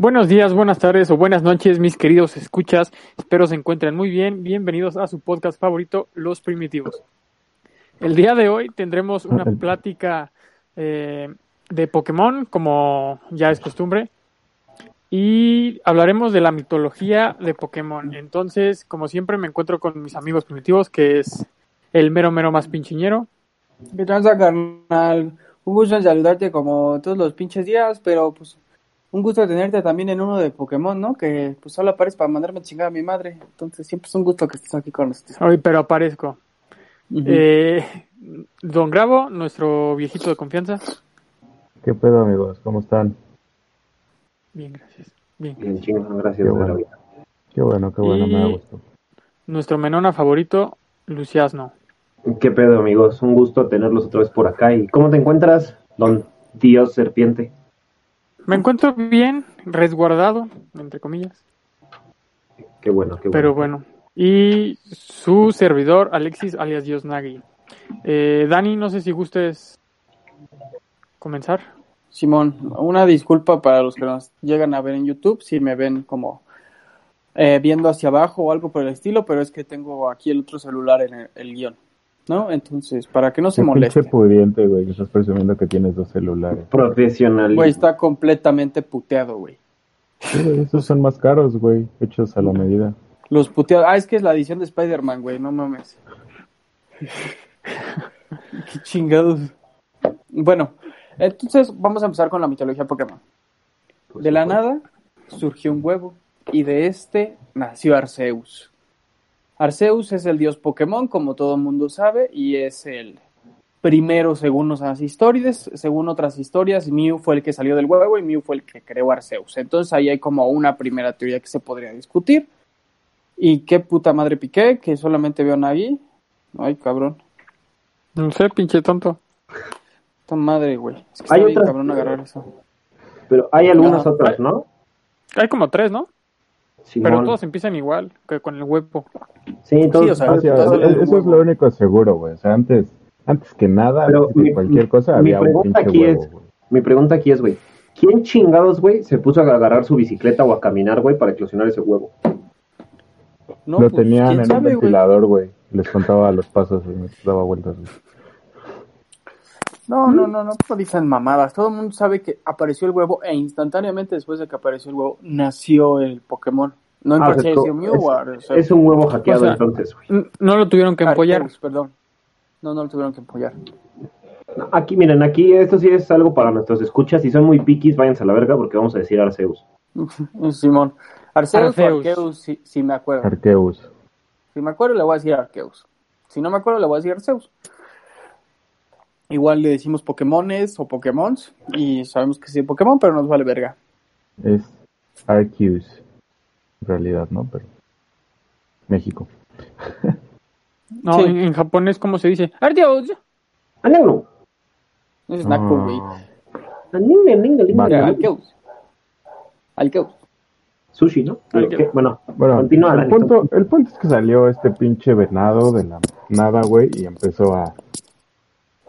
Buenos días, buenas tardes o buenas noches, mis queridos escuchas. Espero se encuentren muy bien. Bienvenidos a su podcast favorito, Los Primitivos. El día de hoy tendremos una plática eh, de Pokémon, como ya es costumbre, y hablaremos de la mitología de Pokémon. Entonces, como siempre, me encuentro con mis amigos primitivos, que es el mero mero más pinchiñero. ¿Qué tranza, carnal? Un gusto en saludarte como todos los pinches días, pero pues un gusto tenerte también en uno de Pokémon, ¿no? Que pues solo apareces para mandarme chingar a mi madre. Entonces siempre es un gusto que estés aquí con nosotros. Hoy, pero aparezco. Eh, don Gravo, nuestro viejito de confianza. ¿Qué pedo, amigos? ¿Cómo están? Bien, gracias. Bien. Bien, chingón, gracias. Qué de la bueno. vida. Qué bueno, qué bueno, Y- me da gusto. Nuestro menona favorito, Luciasno. ¿Qué pedo, amigos? Un gusto tenerlos otra vez por acá. ¿Y cómo te encuentras, don Dios Serpiente? Me encuentro bien, resguardado, entre comillas. Qué bueno, qué bueno. Pero bueno. Y su servidor, Alexis, alias Dios Nagi. Eh, Dani, no sé si gustes comenzar. Simón, una disculpa para los que nos llegan a ver en YouTube, si me ven como eh, viendo hacia abajo o algo por el estilo, pero es que tengo aquí el otro celular en el, el guion, ¿no? Entonces, para que no se Qué pinche moleste. pudiente, güey, que estás presumiendo que tienes dos celulares. Profesional. Güey, está completamente puteado, güey. Sí, esos son más caros, güey, hechos a la medida. Los puteados. Ah, es que es la edición de Spider-Man, güey, no mames. Qué chingados. Bueno, entonces vamos a empezar con la mitología Pokémon. Por De la supuesto. nada surgió un huevo y de este nació Arceus. Arceus es el dios Pokémon, como todo el mundo sabe, y es el primero según las historias. Según otras historias, Mew fue el que salió del huevo y Mew fue el que creó Arceus. Entonces ahí hay como una primera teoría que se podría discutir. Y qué puta madre piqué, que solamente veo a Nagi. Ay, cabrón. No sé, pinche tonto. Esta madre, güey. Es que Hay está bien otras- cabrón agarrar eso. Pero hay algunas No. otras, ¿no? Hay como tres, ¿no? Simón. Pero todos empiezan igual, que con el huevo. Sí, todos. Sí, o sea, sí, todo eso, es lo único seguro, güey. O sea, antes, antes que nada, Pero antes que mi- cualquier cosa, mi había un pregunta pinche aquí huevo, es- güey. Mi pregunta aquí es, güey. ¿Quién chingados, güey, se puso a agarrar su bicicleta o a caminar, güey, para eclosionar ese huevo? No, Lo pues, tenían ¿quién en sabe, un ventilador, güey. Les contaba los pasos y me daba vueltas, güey. No, no, no, no no dicen mamadas. Todo el mundo sabe que apareció el huevo e instantáneamente después de que apareció el huevo nació el Pokémon. No Ah, importa si sea, Mew es, o Arceus. es un huevo hackeado, O sea, entonces, güey. No lo tuvieron que empollar. Arceus, perdón. No, no lo tuvieron que empollar. Aquí, miren, aquí esto sí es algo para nuestros escuchas. Si son muy piquis, váyanse a la verga porque vamos a decir Arceus. Simón. Arceus, Arceus. o Arceus, si, si me acuerdo. Arceus. Si me acuerdo le voy a decir Arceus. Si no me acuerdo le voy a decir Arceus. Igual le decimos Pokémones o Pokémons y sabemos que sí es Pokémon, pero nos vale verga. Es Arceus. En realidad, ¿no? Pero. México. No, Sí. en, en japonés, ¿cómo se dice? ¡Ardios! ¡Anegro! Es Naco, güey. Ah. Mira, aninga. Arceus. Arceus. Sushi, ¿no? Arceus. Bueno, Bueno, continúa. el punto, el punto es que salió este pinche venado de la nada, güey, y empezó a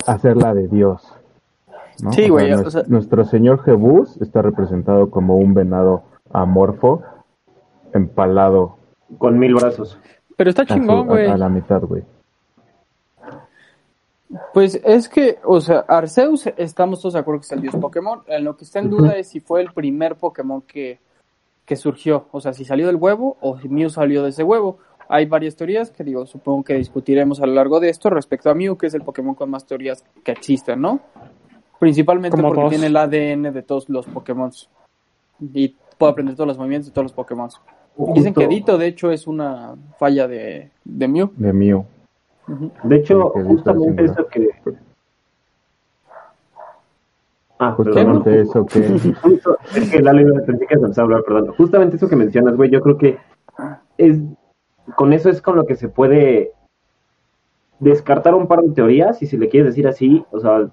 a hacer la de Dios. ¿no? Sí, O sea, güey, o nues- sea- nuestro señor Jebus está representado como un venado amorfo, empalado Con mil brazos. Pero está chingón, a- güey. a la mitad, güey. Pues es que, o sea, Arceus, estamos todos de acuerdo que es el dios Pokémon. En lo que está en duda es si fue el primer Pokémon que, que surgió. O sea, si salió del huevo o si Mew salió de ese huevo. Hay varias teorías que digo, supongo que discutiremos a lo largo de esto respecto a Mew, que es el Pokémon con más teorías que existen, ¿no? Principalmente Como porque dos. tiene el ADN de todos los Pokémon. Y puede aprender todos los movimientos de todos los Pokémon. Dicen que Dito, de hecho, es una falla de, de Mew. De Mew. De hecho, Sí, justamente eso que. Ah, Justamente perdón. eso que... Justo- es que Lalo iba- que a hablar, perdón. Justamente eso que mencionas, güey, yo creo que es con eso es con lo que se puede descartar un par de teorías, si se le quieres decir así, o sea,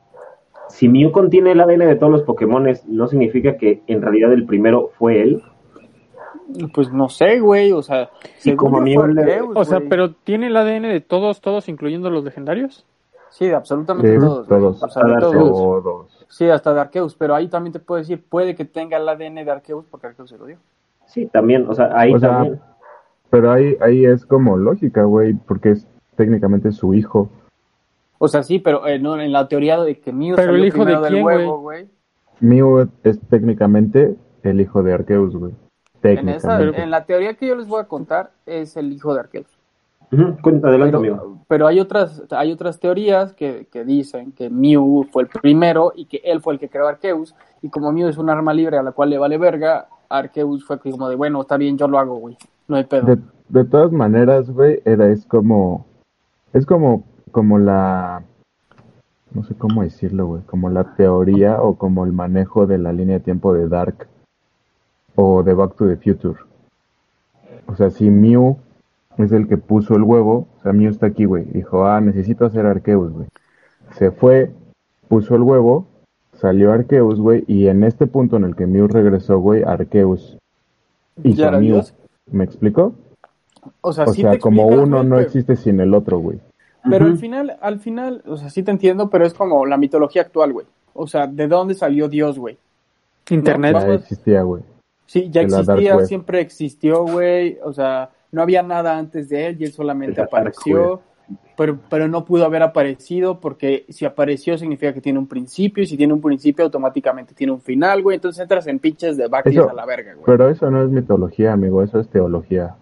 si Mew contiene el ADN de todos los Pokémones, no significa que en realidad el primero fue él. Pues no sé, güey, o sea, Y según como Mew O sea, güey. pero ¿tiene el ADN de todos, todos, incluyendo los legendarios? Sí, de absolutamente Sí, todos. todos. O sea, de todos. Todos. Sí, hasta de Arceus, pero ahí también te puedo decir, puede que tenga el ADN de Arceus porque Arceus se lo dio. Sí, también, o sea, ahí O sea, también. Pero ahí, ahí es como lógica, güey, porque es técnicamente su hijo. O sea, sí, pero eh, no, en la teoría de que Mew Pero salió el hijo de primero del quién, huevo, güey. Mew es técnicamente el hijo de Arceus, güey. En, esa, en la teoría que yo les voy a contar es el hijo de Arceus. Cuenta, adelante, amigo. Pero, pero hay otras hay otras teorías que, que dicen que Mew fue el primero y que él fue el que creó Arceus. Y como Mew es un arma libre a la cual le vale verga, Arceus fue como de, bueno, está bien, yo lo hago, güey. No hay pedo. De, de todas maneras, güey, era, es como, es como, como la, no sé cómo decirlo, güey, como la teoría o como el manejo de la línea de tiempo de Dark o de Back to the Future. O sea, si Mew es el que puso el huevo, o sea, Mew está aquí, güey, dijo, ah, necesito hacer Arceus, güey. Se fue, puso el huevo, salió Arceus, güey, y en este punto en el que Mew regresó, güey, Arceus hizo Ya a era Mew. Dios. ¿Me explico? O sea, O sí sea, te como uno güey, no pero- existe sin el otro, güey. Pero al final, al final, o sea, sí te entiendo, pero es como la mitología actual, güey. O sea, ¿de dónde salió Dios, güey? Internet. No, Ya existía, güey. Sí, ya existía, siempre existió, güey. O sea, no había nada antes de él y él solamente apareció. Pero, pero no pudo haber aparecido porque si apareció significa que tiene un principio y si tiene un principio automáticamente tiene un final, güey. Entonces entras en pinches de Eso- a la verga, güey. Pero eso no es mitología, amigo, eso es teología.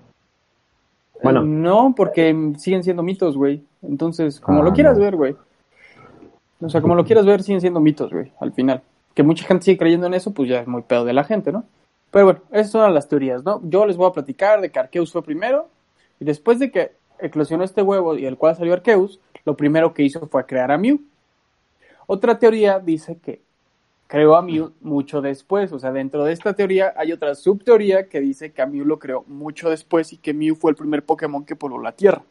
Bueno. No, porque siguen siendo mitos, güey. Entonces, como Ah, lo quieras no. ver, güey. O sea, como lo quieras ver, siguen siendo mitos, güey, al final. Que mucha gente sigue creyendo en eso, pues ya es muy pedo de la gente, ¿no? Pero bueno, esas son las teorías, ¿no? Yo les voy a platicar de que Arceus fue primero, y después de que eclosionó este huevo y el cual salió Arceus, lo primero que hizo fue crear a Mew. Otra teoría dice que creó a Mew mucho después, o sea, dentro de esta teoría hay otra subteoría que dice que a Mew lo creó mucho después y que Mew fue el primer Pokémon que pobló la Tierra.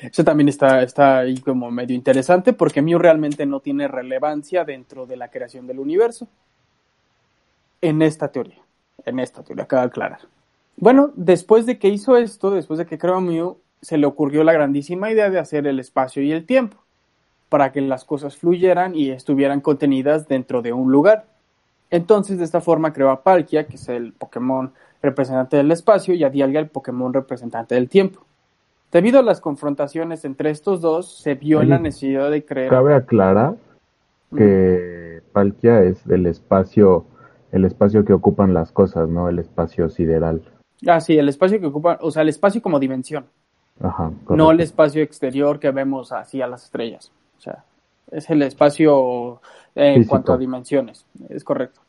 Eso también está, está ahí como medio interesante porque Mew realmente no tiene relevancia dentro de la creación del universo. En esta teoría. En esta teoría, acaba de aclarar. Bueno, después de que hizo esto, después de que creó Mew, se le ocurrió la grandísima idea de hacer el espacio y el tiempo para que las cosas fluyeran y estuvieran contenidas dentro de un lugar. Entonces, de esta forma creó a Palkia, que es el Pokémon representante del espacio, y a Dialga, el Pokémon representante del tiempo. Debido a las confrontaciones entre estos dos, se vio en la necesidad de creer. Cabe aclarar que Palkia es el espacio, el espacio que ocupan las cosas, ¿no? El espacio sideral. Ah, sí, el espacio que ocupa, o sea, el espacio como dimensión, Ajá. no el espacio exterior que vemos así a las estrellas. O sea, es el espacio eh, en cuanto a dimensiones, es correcto.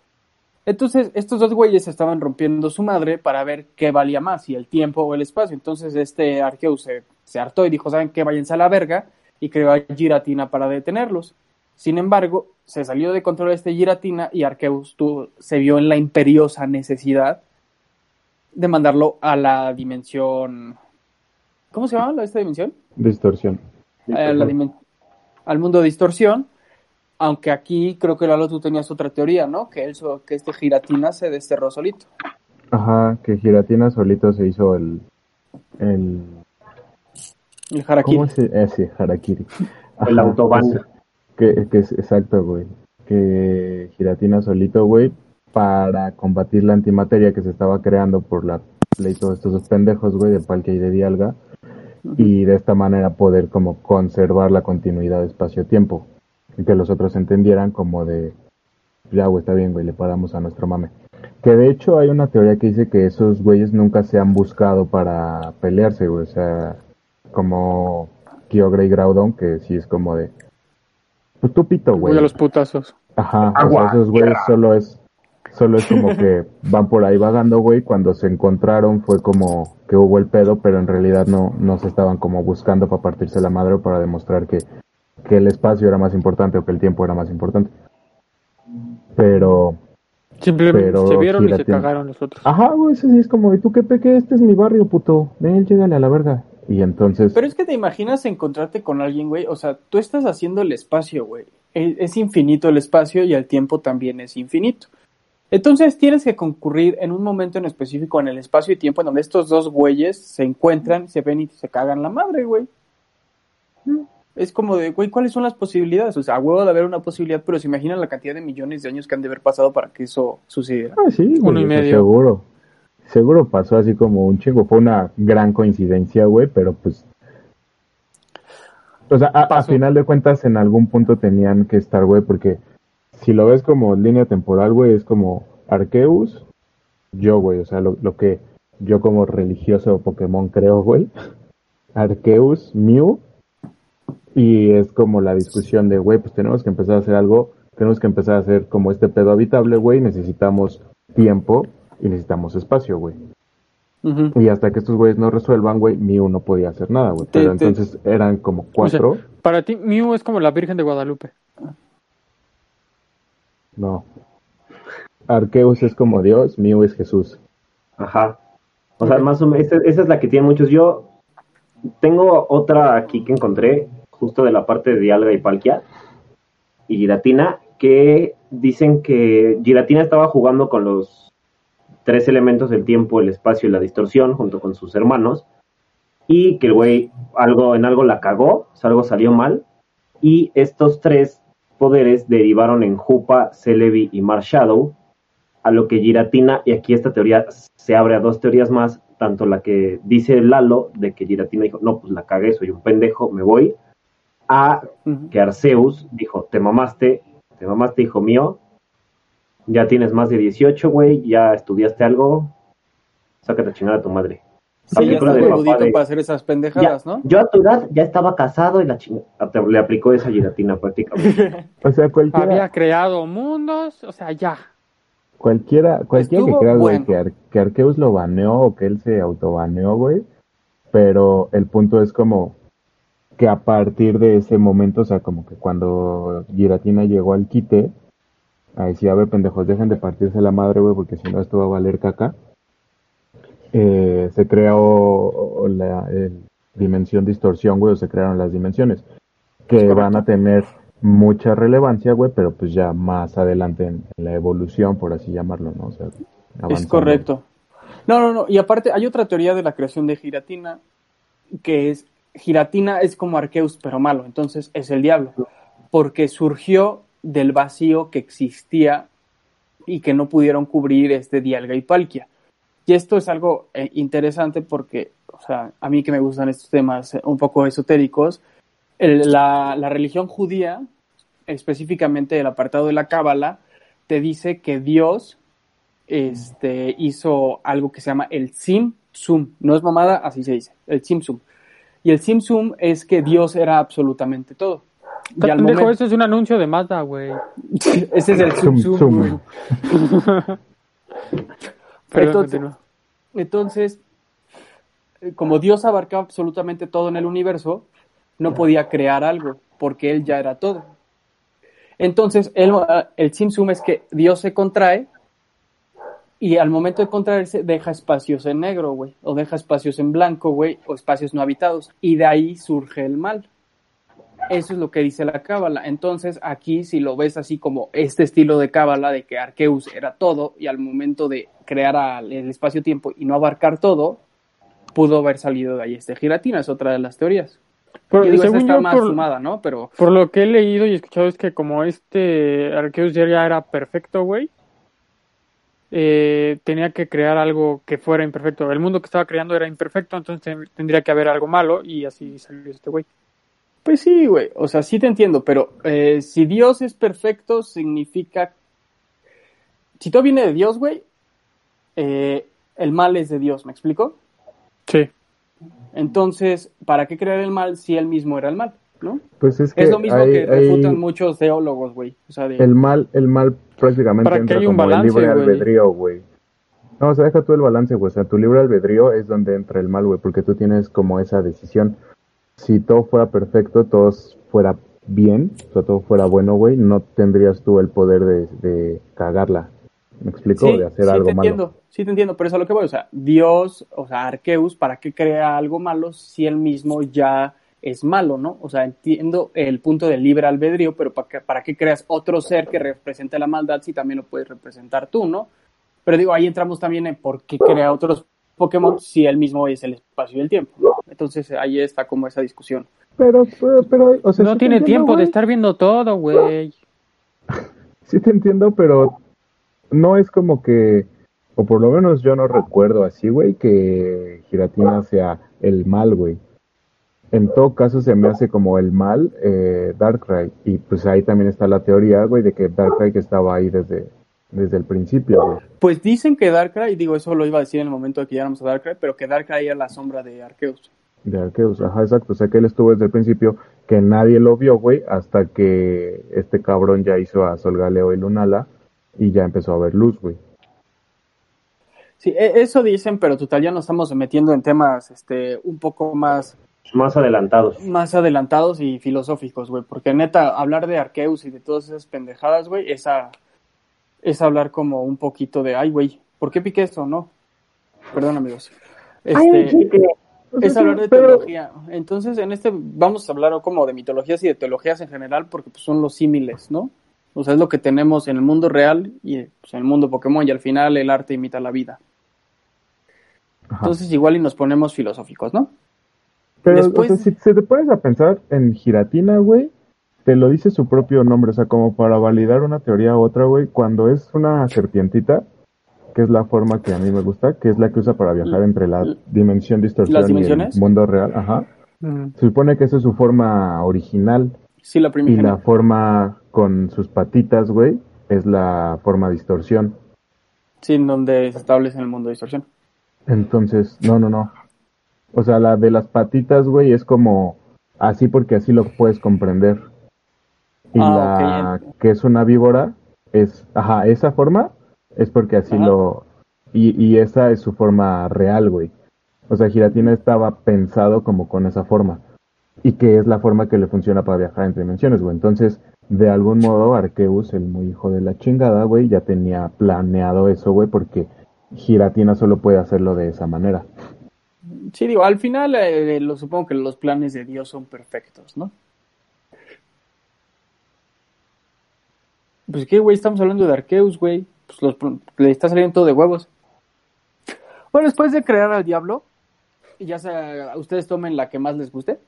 Entonces, estos dos güeyes estaban rompiendo su madre para ver qué valía más, si el tiempo o el espacio. Entonces, este Arceus se, se hartó y dijo, ¿saben qué? Váyanse a la verga, y creó a Giratina para detenerlos. Sin embargo, se salió de control este Giratina y Arceus tuvo- se vio en la imperiosa necesidad de mandarlo a la dimensión... ¿Cómo se llama la- esta dimensión? Distorsión. a la dimen- al mundo de distorsión, aunque aquí creo que Lalo tú tenías otra teoría, ¿no? Que, él, que este giratina se desterró solito. Ajá, que Giratina solito se hizo el, el, El harakiri. ¿cómo se, eh, sí, Harakiri. El Ajá, autobahn. pues, Que, que es exacto, güey. Que Giratina solito, güey, para combatir la antimateria que se estaba creando por la pleito de estos dos pendejos, güey, de Palkia y de Dialga. Y de esta manera poder como conservar la continuidad de espacio-tiempo. Y que los otros entendieran como de, ya, güey, está bien, güey, le paramos a nuestro mame. Que de hecho hay una teoría que dice que esos güeyes nunca se han buscado para pelearse, güey. O sea, como Kyogre y Groudon, que sí es como de, Pues tú pito, güey. A los putazos. Ajá, o Agua, sea, esos güeyes solo es, solo es como que van por ahí vagando, güey. Cuando se encontraron fue como que hubo el pedo, pero en realidad no, no se estaban como buscando para partirse la madre o para demostrar que, que el espacio era más importante o que el tiempo era más importante. Pero, Simplemente Pero se vieron y se cagaron los otros. ajá, güey, ese sí es como, ¿y tú qué peque? Este es mi barrio, puto. Ven, llégale a la verga. Y entonces, Pero es que te imaginas encontrarte con alguien, güey. O sea, tú estás haciendo el espacio, güey. Es, es infinito el espacio y el tiempo también es infinito. Entonces tienes que concurrir en un momento en específico en el espacio y tiempo en donde estos dos güeyes se encuentran, se ven y se cagan la madre, güey. Es como de, güey, ¿cuáles son las posibilidades? O sea, a huevo de haber una posibilidad, pero se imaginan la cantidad de millones de años que han de haber pasado para que eso sucediera. Ah, sí, Uno güey, y medio. seguro. Seguro pasó así como un chingo. Fue una gran coincidencia, güey, pero pues. O sea, a, a final de cuentas, en algún punto tenían que estar, güey, porque si lo ves como línea temporal, güey, es como Arceus, yo, güey, o sea, lo, lo que yo como religioso Pokémon creo, güey. Arceus, Mew, y es como la discusión de, güey, pues tenemos que empezar a hacer algo, tenemos que empezar a hacer como este pedo habitable, güey, necesitamos tiempo y necesitamos espacio, güey. Y hasta que estos güeyes no resuelvan, güey, Mew no podía hacer nada, güey. Pero te- entonces eran como O sea, cuatro, para ti, Mew es como la Virgen de Guadalupe. No. Arceus es como Dios, Mew es Jesús. Ajá. O sea, más o menos, esa, esa es la que tiene muchos. Yo tengo otra aquí que encontré, justo de la parte de Dialga y Palkia y Giratina, que dicen que Giratina estaba jugando con los tres elementos del tiempo, el espacio y la distorsión, junto con sus hermanos, y que el güey algo, en algo la cagó, o sea, algo salió mal, y estos tres poderes derivaron en Jupa, Celebi y Marshadow, a lo que Giratina, y aquí esta teoría se abre a dos teorías más, tanto la que dice Lalo, de que Giratina dijo, no, pues la cagué, soy un pendejo, me voy, a que Arceus dijo, te mamaste, te mamaste, hijo mío, ya tienes más de 18, güey, ya estudiaste algo, sácate a chingar a tu madre. Sí, ya estás de- para hacer esas Ya, pendejadas, ¿no? Yo a tu edad ya estaba casado y la chingada, le aplicó esa Giratina prácticamente. O sea, cualquiera, Había creado mundos, o sea, ya. cualquiera, cualquiera que crea, güey, bueno. que, Ar- que Arceus lo baneó o que él se autobaneó, güey. Pero el punto es como que a partir de ese momento, o sea, como que cuando Giratina llegó al quite, ahí sí, a ver, pendejos, dejen de partirse la madre, güey, porque si no esto va a valer caca. Eh, se creó la el dimensión distorsión, güey, o se crearon las dimensiones, que van a tener mucha relevancia, güey, pero pues ya más adelante en, en la evolución, por así llamarlo, ¿no? O sea, Es correcto. No, no, no. Y aparte, hay otra teoría de la creación de Giratina, que es, Giratina es como Arceus, pero malo, entonces es el diablo, porque surgió del vacío que existía y que no pudieron cubrir este Dialga y Palkia. Y esto es algo eh, interesante porque, o sea, a mí que me gustan estos temas eh, un poco esotéricos, el- la, la religión judía, específicamente el apartado de la Cábala, te dice que Dios este, hizo algo que se llama el Sim Sum. No es mamada, así se dice, el Sim Sum. Y el Sim Sum es que Dios era absolutamente todo. Y al Pendejo, momento- eso es un anuncio de Mazda, güey. Ese es el Sum Entonces-. Entonces, eh, como Dios abarcaba absolutamente todo en el universo, no podía crear algo, porque Él ya era todo. Entonces, él, ah, el Sim Sum es que Dios se contrae y al momento de contraerse deja espacios en negro, güey, o deja espacios en blanco, güey, o espacios no habitados, y de ahí surge el mal. Eso es lo que dice la cábala. Entonces, aquí si lo ves así como este estilo de cábala de que Arceus era todo y al momento de crear el espacio-tiempo y no abarcar todo, pudo haber salido de ahí este giratina, es otra de las teorías. Pero, Yo digo, según está yo, más por, sumada, ¿no? Pero por lo que he leído y escuchado es que como este Arceus ya era perfecto, güey, eh, tenía que crear algo que fuera imperfecto. El mundo que estaba creando era imperfecto, entonces ten- tendría que haber algo malo y así salió este güey. Pues sí, güey. O sea, sí te entiendo, pero eh, si Dios es perfecto, significa. Si todo viene de Dios, güey, eh, el mal es de Dios, ¿me explico? Sí. Entonces, ¿para qué crear el mal si él mismo era el mal? ¿no? Pues es que Es lo mismo hay- que hay- refutan muchos teólogos, güey. O sea, de- el mal, el mal prácticamente Para que entra haya un como balance, el libre güey. albedrío, güey. No, o sea, deja tú el balance, güey. O sea, tu libre albedrío es donde entra el mal, güey, porque tú tienes como esa decisión. Si todo fuera perfecto, todo fuera bien, o sea, todo fuera bueno, güey, no tendrías tú el poder de, de cagarla. ¿Me explico? sí, de hacer sí algo te malo. entiendo, sí te entiendo, pero eso es a lo que voy. O sea, Dios, o sea, Arceus, ¿para qué crea algo malo si él mismo ya es malo, no? O sea, entiendo el punto del libre albedrío, pero ¿para qué, para qué creas otro ser que represente la maldad si también lo puedes representar tú, no? Pero digo, ahí entramos también en por qué crea otros Pokémon si él mismo es el espacio y el tiempo. Entonces ahí está como esa discusión. Pero, pero, pero, o sea, No tiene entiendo, tiempo de estar viendo todo, güey. Sí te entiendo, pero no es como que, o por lo menos yo no recuerdo así, güey, que Giratina sea el mal, güey. En todo caso se me hace como el mal eh, Darkrai. Y pues ahí también está la teoría, güey, de que Darkrai que estaba ahí desde, desde el principio, güey. Pues dicen que Darkrai, digo, eso lo iba a decir en el momento de que llegáramos a Darkrai, pero que Darkrai era la sombra de Arceus. De Arceus, ajá, exacto. O sea que él estuvo desde el principio, que nadie lo vio, güey, hasta que este cabrón ya hizo a Solgaleo y Lunala y ya empezó a ver luz, güey. Sí, e- eso dicen, pero total ya nos estamos metiendo en temas este un poco más, Más adelantados. más adelantados y filosóficos, güey. Porque neta, hablar de Arceus y de todas esas pendejadas, güey, es, a- es hablar como un poquito de, ay, güey, ¿por qué piqué esto? No. Perdón, amigos. Este, es hablar de Pero- teología. Entonces, en este vamos a hablar como de mitologías y de teologías en general, porque pues, son los símiles, ¿no? O sea, es lo que tenemos en el mundo real y pues, en el mundo Pokémon, y al final el arte imita la vida. Ajá. Entonces, igual y nos ponemos filosóficos, ¿no? Pero, Después- o sea, si, si te pones a pensar en Giratina, güey, te lo dice su propio nombre, o sea, como para validar una teoría u otra, güey, cuando es una serpientita, que es la forma que a mí me gusta, que es la que usa para viajar entre la dimensión distorsión ¿Las y el mundo real, ajá. Mm. Se supone que esa es su forma original Sí, la y primera. la forma con sus patitas, güey, es la forma distorsión. Sí, en donde se establece en el mundo de distorsión. Entonces, no, no, no. O sea, la de las patitas, güey, es como así porque así lo puedes comprender. Y Ah, la que es una víbora es, ajá, esa forma es porque así Ajá. lo... Y, y esa es su forma real, güey. O sea, Giratina estaba pensado como con esa forma. Y que es la forma que le funciona para viajar entre dimensiones, güey. Entonces, de algún modo, Arceus, el muy hijo de la chingada, güey, ya tenía planeado eso, güey, porque Giratina solo puede hacerlo de esa manera. Sí, digo, al final eh, lo supongo que los planes de Dios son perfectos, ¿no? Pues qué, güey, estamos hablando de Arceus, güey. Pues los, le está saliendo todo de huevos. Bueno, después de crear al diablo, ya sea, ustedes tomen la que más les guste,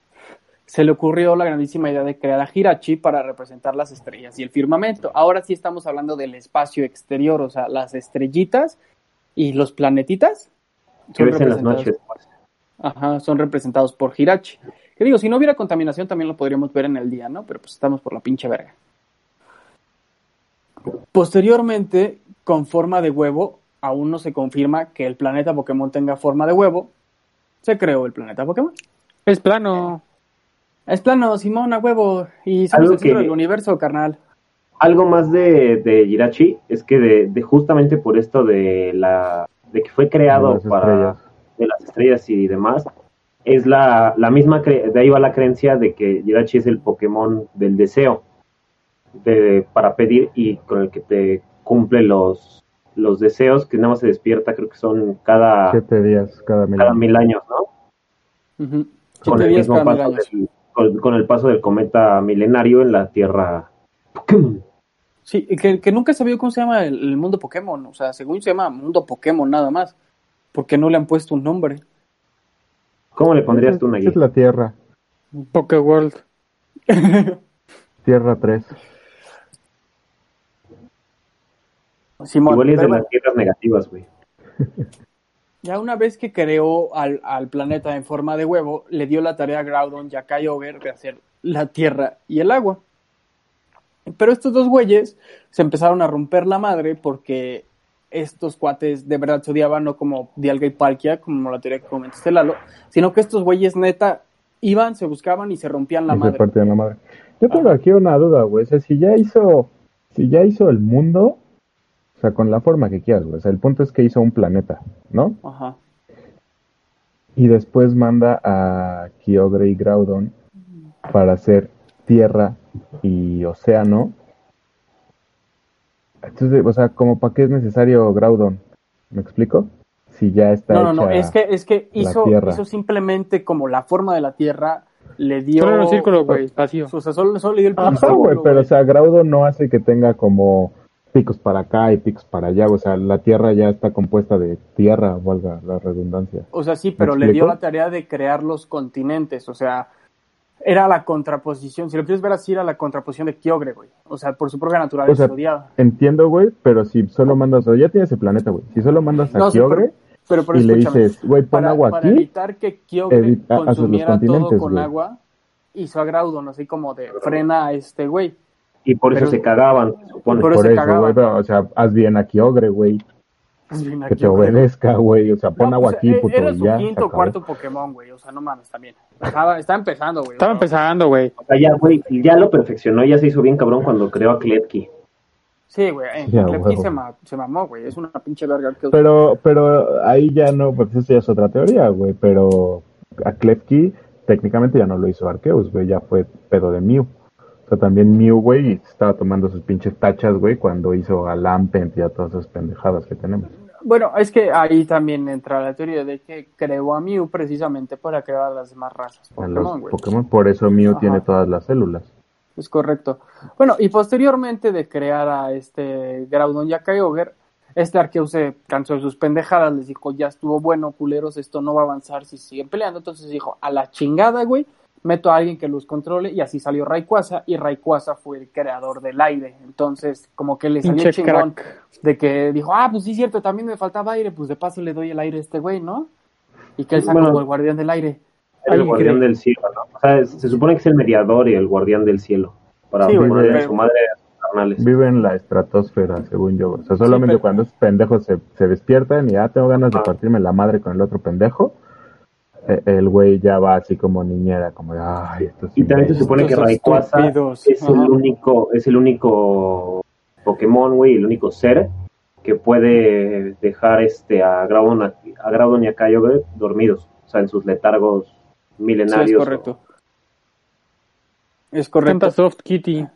se le ocurrió la grandísima idea de crear a Hirachi para representar las estrellas y el firmamento. Ahora sí estamos hablando del espacio exterior, o sea, las estrellitas y los planetitas. Que son ves en las representados- noches. Ajá, son representados por Hirachi. Que digo, si no hubiera contaminación también lo podríamos ver en el día, ¿no? Pero pues estamos por la pinche verga. Posteriormente, con forma de huevo, aún no se confirma que el planeta Pokémon tenga forma de huevo. Se creó el planeta Pokémon. Es plano. Es plano, Simón, a huevo. Y somos Algo el centro que- del universo, carnal. Algo más de, de Jirachi es que de, de justamente por esto de la de que fue creado para estrellas. de las estrellas y demás, es la, la misma, cre- de ahí va la creencia de que Jirachi es el Pokémon del deseo de, para pedir y con el que te cumple los, los deseos, que nada más se despierta, creo que son cada, Siete días cada mil. cada mil años, ¿no? Con Siete el, días mismo cada mil paso años. del, con, con el paso del cometa milenario en la Tierra Pokémon. Sí, que, que nunca sabido cómo se llama el, el mundo Pokémon. O sea, según se llama mundo Pokémon nada más. Porque no le han puesto un nombre. ¿Cómo le pondrías tú, Nagui? es la Tierra. Pokéworld. Tierra 3. Simón, Igual es de las tierras negativas, güey. Ya una vez que creó al, al planeta en forma de huevo, le dio la tarea a Groudon y a Kyogre de hacer la tierra y el agua. Pero estos dos güeyes se empezaron a romper la madre porque estos cuates de verdad se odiaban, no como Dialga y Palkia, como la teoría que comentaste Lalo, sino que estos güeyes neta iban, se buscaban y se rompían la y se madre. partían la madre. Yo tengo aquí una duda, güey. O sea, si ya hizo, si ya hizo el mundo, sea, con la forma que quieras, güey. O sea, el punto es que hizo un planeta, ¿no? Ajá. Y después manda a Kyogre y Groudon para hacer tierra y océano. Entonces, o sea, como para qué es necesario Groudon? ¿Me explico? Si ya está No, no, no, hecha es que, es que hizo, hizo simplemente como la forma de la Tierra, le dio... Solo era un círculo, güey, vacío. O sea, solo, solo le dio el pinche Ajá, güey, pero o sea, Groudon no hace que tenga como picos para acá y picos para allá. O sea, la tierra ya está compuesta de tierra, valga la redundancia. O sea, sí, pero le dio la tarea de crear los continentes, o sea, era la contraposición, si lo quieres ver así, era la contraposición de Kyogre, güey. O sea, por su propia naturaleza O sea. Entiendo, güey, pero si solo mandas, o sea, ya tienes el planeta, güey. Si solo mandas a No, sí, Pero, pero y le dices, güey, pon para, agua para aquí, evitar que Kyogre evita- consumiera todo con agua, hizo a Groudon, así como de frena a este güey. Y por eso Pero- se cagaban, se supone. Por por eso güey, pero, o sea, haz bien a Kyogre, güey, bien, a que te obedezca, güey, o sea, pon No, agua pues, aquí, e- puto, Era y su ya, quinto acabó. cuarto Pokémon, güey. O sea, no mames, también. Estaba, estaba empezando, güey. Estaba o empezando, güey. O sea, ya, güey, ya lo perfeccionó, ya se hizo bien cabrón cuando creó a Klefki. Sí, güey. Klefki huevo. se, ma- se mamó, güey. Es una pinche verga que Pero, pero ahí ya no, pues eso ya es otra teoría, güey, pero a Klefki técnicamente ya no lo hizo Arceus, güey, ya fue pedo de Mew. O sea, también Mew, güey, estaba tomando sus pinches tachas, güey, cuando hizo a Lampent y a todas esas pendejadas que tenemos. Bueno, es que ahí también entra la teoría de que creó a Mew precisamente para crear las demás razas Pokémon, güey. Pokémon, por eso Mew Ajá. tiene todas las células. Es correcto. Bueno, y posteriormente de crear a este Groudon y a Kyogre, este Arceus se cansó de sus pendejadas, les dijo, ya estuvo bueno, culeros, esto no va a avanzar si siguen peleando. Entonces dijo, a la chingada, güey, meto a alguien que los controle y así salió Rayquaza y Rayquaza fue el creador del aire. Entonces, como que le salió Pinche chingón crack. de que dijo, ah, pues sí, cierto, también me faltaba aire, pues de paso le doy el aire a este güey, ¿no? Y que él saca Bueno. como el guardián del aire. El guardián cree. del cielo, ¿no? O sea, es- se supone que es el mediador y el guardián del cielo. Para Sí, ponerle a pero- su madre a sus carnales. Vive en la estratosfera, según yo. O sea, solamente pero- cuando esos pendejos se, se despiertan y ya tengo ganas de Ah. partirme la madre con el otro pendejo, el güey ya va así como niñera, como de, ay, esto es Y también se imbécil". supone que Rayquaza es el único, es el único Pokémon, güey, el único ser que puede dejar este a Groudon, a, Groudon y a Kyogre dormidos, o sea, en sus letargos Sí, milenarios. es correcto. Es correcto. Canta Soft Kitty.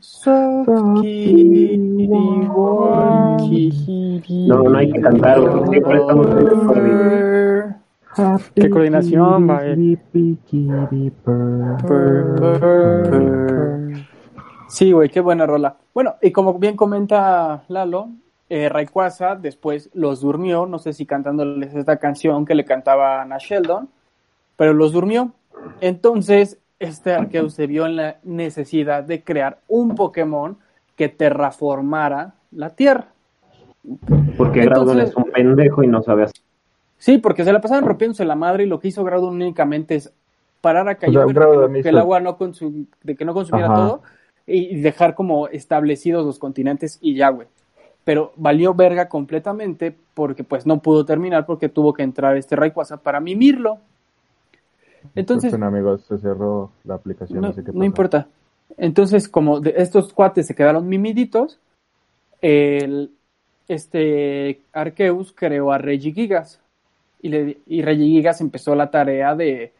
Soft kitty. No, no hay que cantar, siempre estamos en el Furby. Qué coordinación, purr. Sí, güey, qué buena rola. Bueno, y como bien comenta Lalo, eh, Rayquaza después los durmió, no sé si cantándoles esta canción que le cantaban a Sheldon, pero los durmió. Entonces, este Arceus se vio en la necesidad de crear un Pokémon que terraformara la Tierra. Porque Entonces- Groudon es un pendejo y no sabe hacer. Sí, porque se la pasaban rompiéndose la madre y lo que hizo Groudon únicamente es parar a Kyogre Groudon que, el agua no de que no consumiera Ajá. todo y dejar como establecidos los continentes y ya, güey. Pero valió verga completamente porque pues no pudo terminar porque tuvo que entrar este Rayquaza para mimirlo. Entonces, Disculpen, amigos, se cerró la aplicación, no, sé qué no importa. Entonces, como de estos cuates se quedaron mimiditos, el, este Arceus creó a Regigigas. Y, le, y Regigigas empezó la tarea de,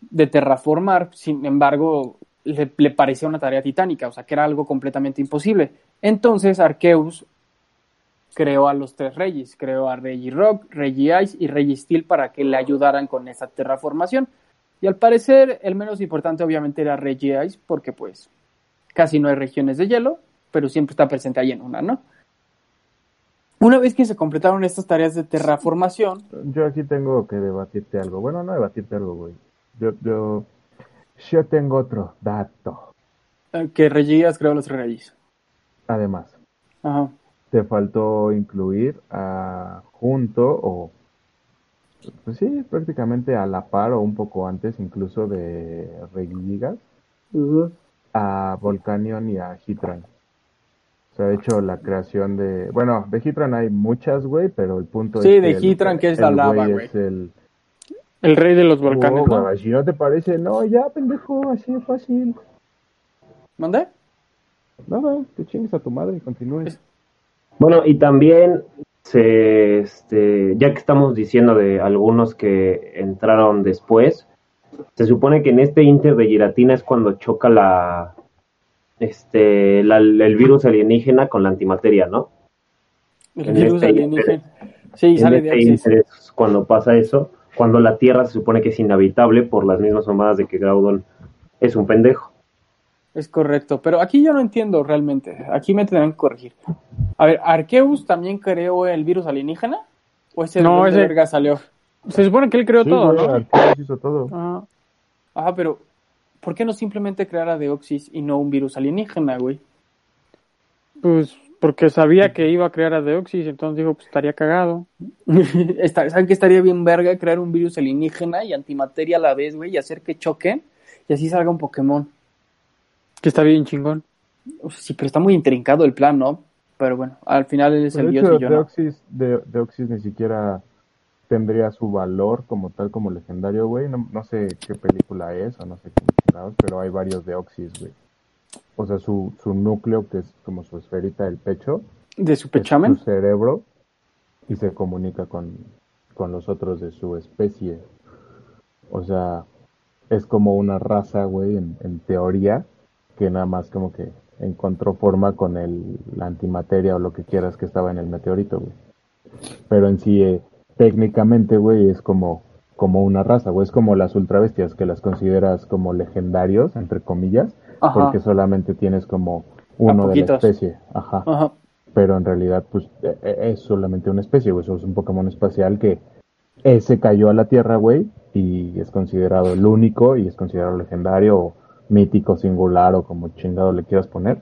de terraformar. Sin embargo, le, le parecía una tarea titánica, o sea, que era algo completamente imposible. Entonces, Arceus creó a los tres reyes, creó a Regirock, Regice y Registeel para que le ayudaran con esa terraformación. Y al parecer, el menos importante obviamente era Regice, porque pues casi no hay regiones de hielo, pero siempre está presente ahí en una, ¿no? Una vez que se completaron estas tareas de terraformación, Yo aquí tengo que debatirte algo. Bueno, no debatirte algo, güey. Yo, yo, yo tengo otro dato. eh, que Regice creó los reyes. Además, Ajá. te faltó incluir a junto o pues sí, prácticamente a la par o un poco antes incluso de Regigigas a Volcanion y a Hitran. Sea, de hecho la creación de, bueno, de Hitran hay muchas, güey, pero el punto Sí, es de el- Hitran, que es la el lava, güey el El rey de los volcanes, Oh, si no te parece, no, ya, pendejo, así de fácil. ¿Mandé? Nada, que chingues a tu madre y continúes. Bueno, y también, se, este, ya que estamos diciendo de algunos que entraron después, se supone que en este Inter de Giratina es cuando choca la, este, la- el virus alienígena con la antimateria, ¿no? El En virus este alienígena. Sí, en sale de este Oxys. Inter es cuando pasa eso, cuando la Tierra se supone que es inhabitable por las mismas mamadas de que Groudon es un pendejo. Es correcto, pero aquí yo no entiendo realmente. Aquí me tendrán que corregir. A ver, ¿Arceus también creó el virus alienígena? ¿O ese No, de ese- verga salió? Se supone que él creó Sí, todo, ¿no? Arceus hizo todo. Ah, Ajá, pero ¿por qué no simplemente crear a Deoxys y no un virus alienígena, güey? pues porque sabía que iba a crear a Deoxys, entonces dijo, pues estaría cagado. ¿Saben que estaría bien verga crear un virus alienígena y antimateria a la vez, güey, y hacer que choquen y así salga un Pokémon? Que está bien chingón. Uf, sí, pero está muy intrincado el plan, ¿no? Pero bueno, al final él es Pero el dios hecho, y yo no. Deoxys, de, Deoxys ni siquiera tendría su valor como tal, como legendario, güey. No, no sé qué película es o no sé qué chingados, pero hay varios Deoxys, güey. O sea, su, su núcleo, que es como su esferita del pecho, ¿De su pechamen? su cerebro y se comunica con, con los otros de su especie. O sea, es como una raza, güey, en, en teoría, que nada más como que encontró forma con el, la antimateria o lo que quieras que estaba en el meteorito, güey. Pero en sí, eh, técnicamente, güey, es como, como una raza, güey. Es como las ultrabestias, que las consideras como legendarios, entre comillas, Ajá. porque solamente tienes como uno de la especie. Ajá Ajá. pero en realidad pues e- e- es solamente una especie, güey, es un Pokémon espacial que ese cayó a la Tierra, güey, y es considerado el único y es considerado legendario o mítico, singular o como chingado le quieras poner,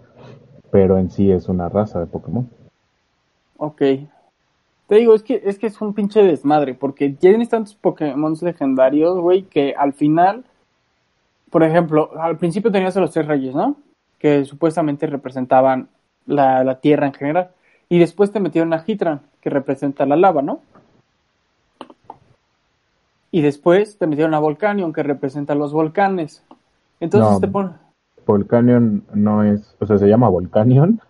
pero en sí es una raza de Pokémon. Ok. Te digo, es que, es que es un pinche desmadre, porque tienes tantos Pokémon legendarios, güey, que al final, por ejemplo, al principio tenías a los tres reyes, ¿no? Que supuestamente representaban la, la tierra en general. Y después te metieron a Hitran, que representa la lava, ¿no? Y después te metieron a Volcanion, que representa los volcanes. Entonces No. te ponen... Volcanion no es, o sea, se llama Volcanion,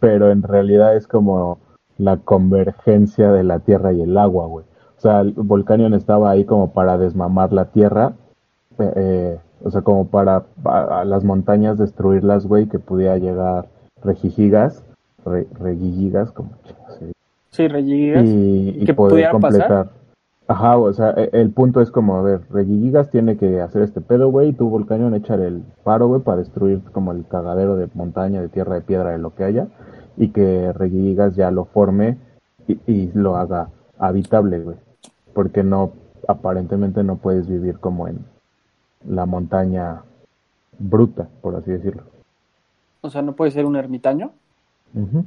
pero en realidad es como la convergencia de la Tierra y el agua, güey. O sea, el Volcanion estaba ahí como para desmamar la Tierra, eh, eh, o sea, como para las montañas destruirlas, güey, que pudiera llegar Regigigas, re, Regigigas, como dice, Sí, Regigigas. y, y ¿Que poder pudiera completar. pasar? Ajá, o sea, e- el punto es como, a ver, Regigigas tiene que hacer este pedo, güey, y tú, Volcanion, echar el paro, güey, para destruir como el cagadero de montaña, de tierra, de piedra, de lo que haya, y que Regigigas ya lo forme y, y lo haga habitable, güey. Porque no, aparentemente no puedes vivir como en la montaña bruta, por así decirlo. O sea, no puede ser un ermitaño. Ujú.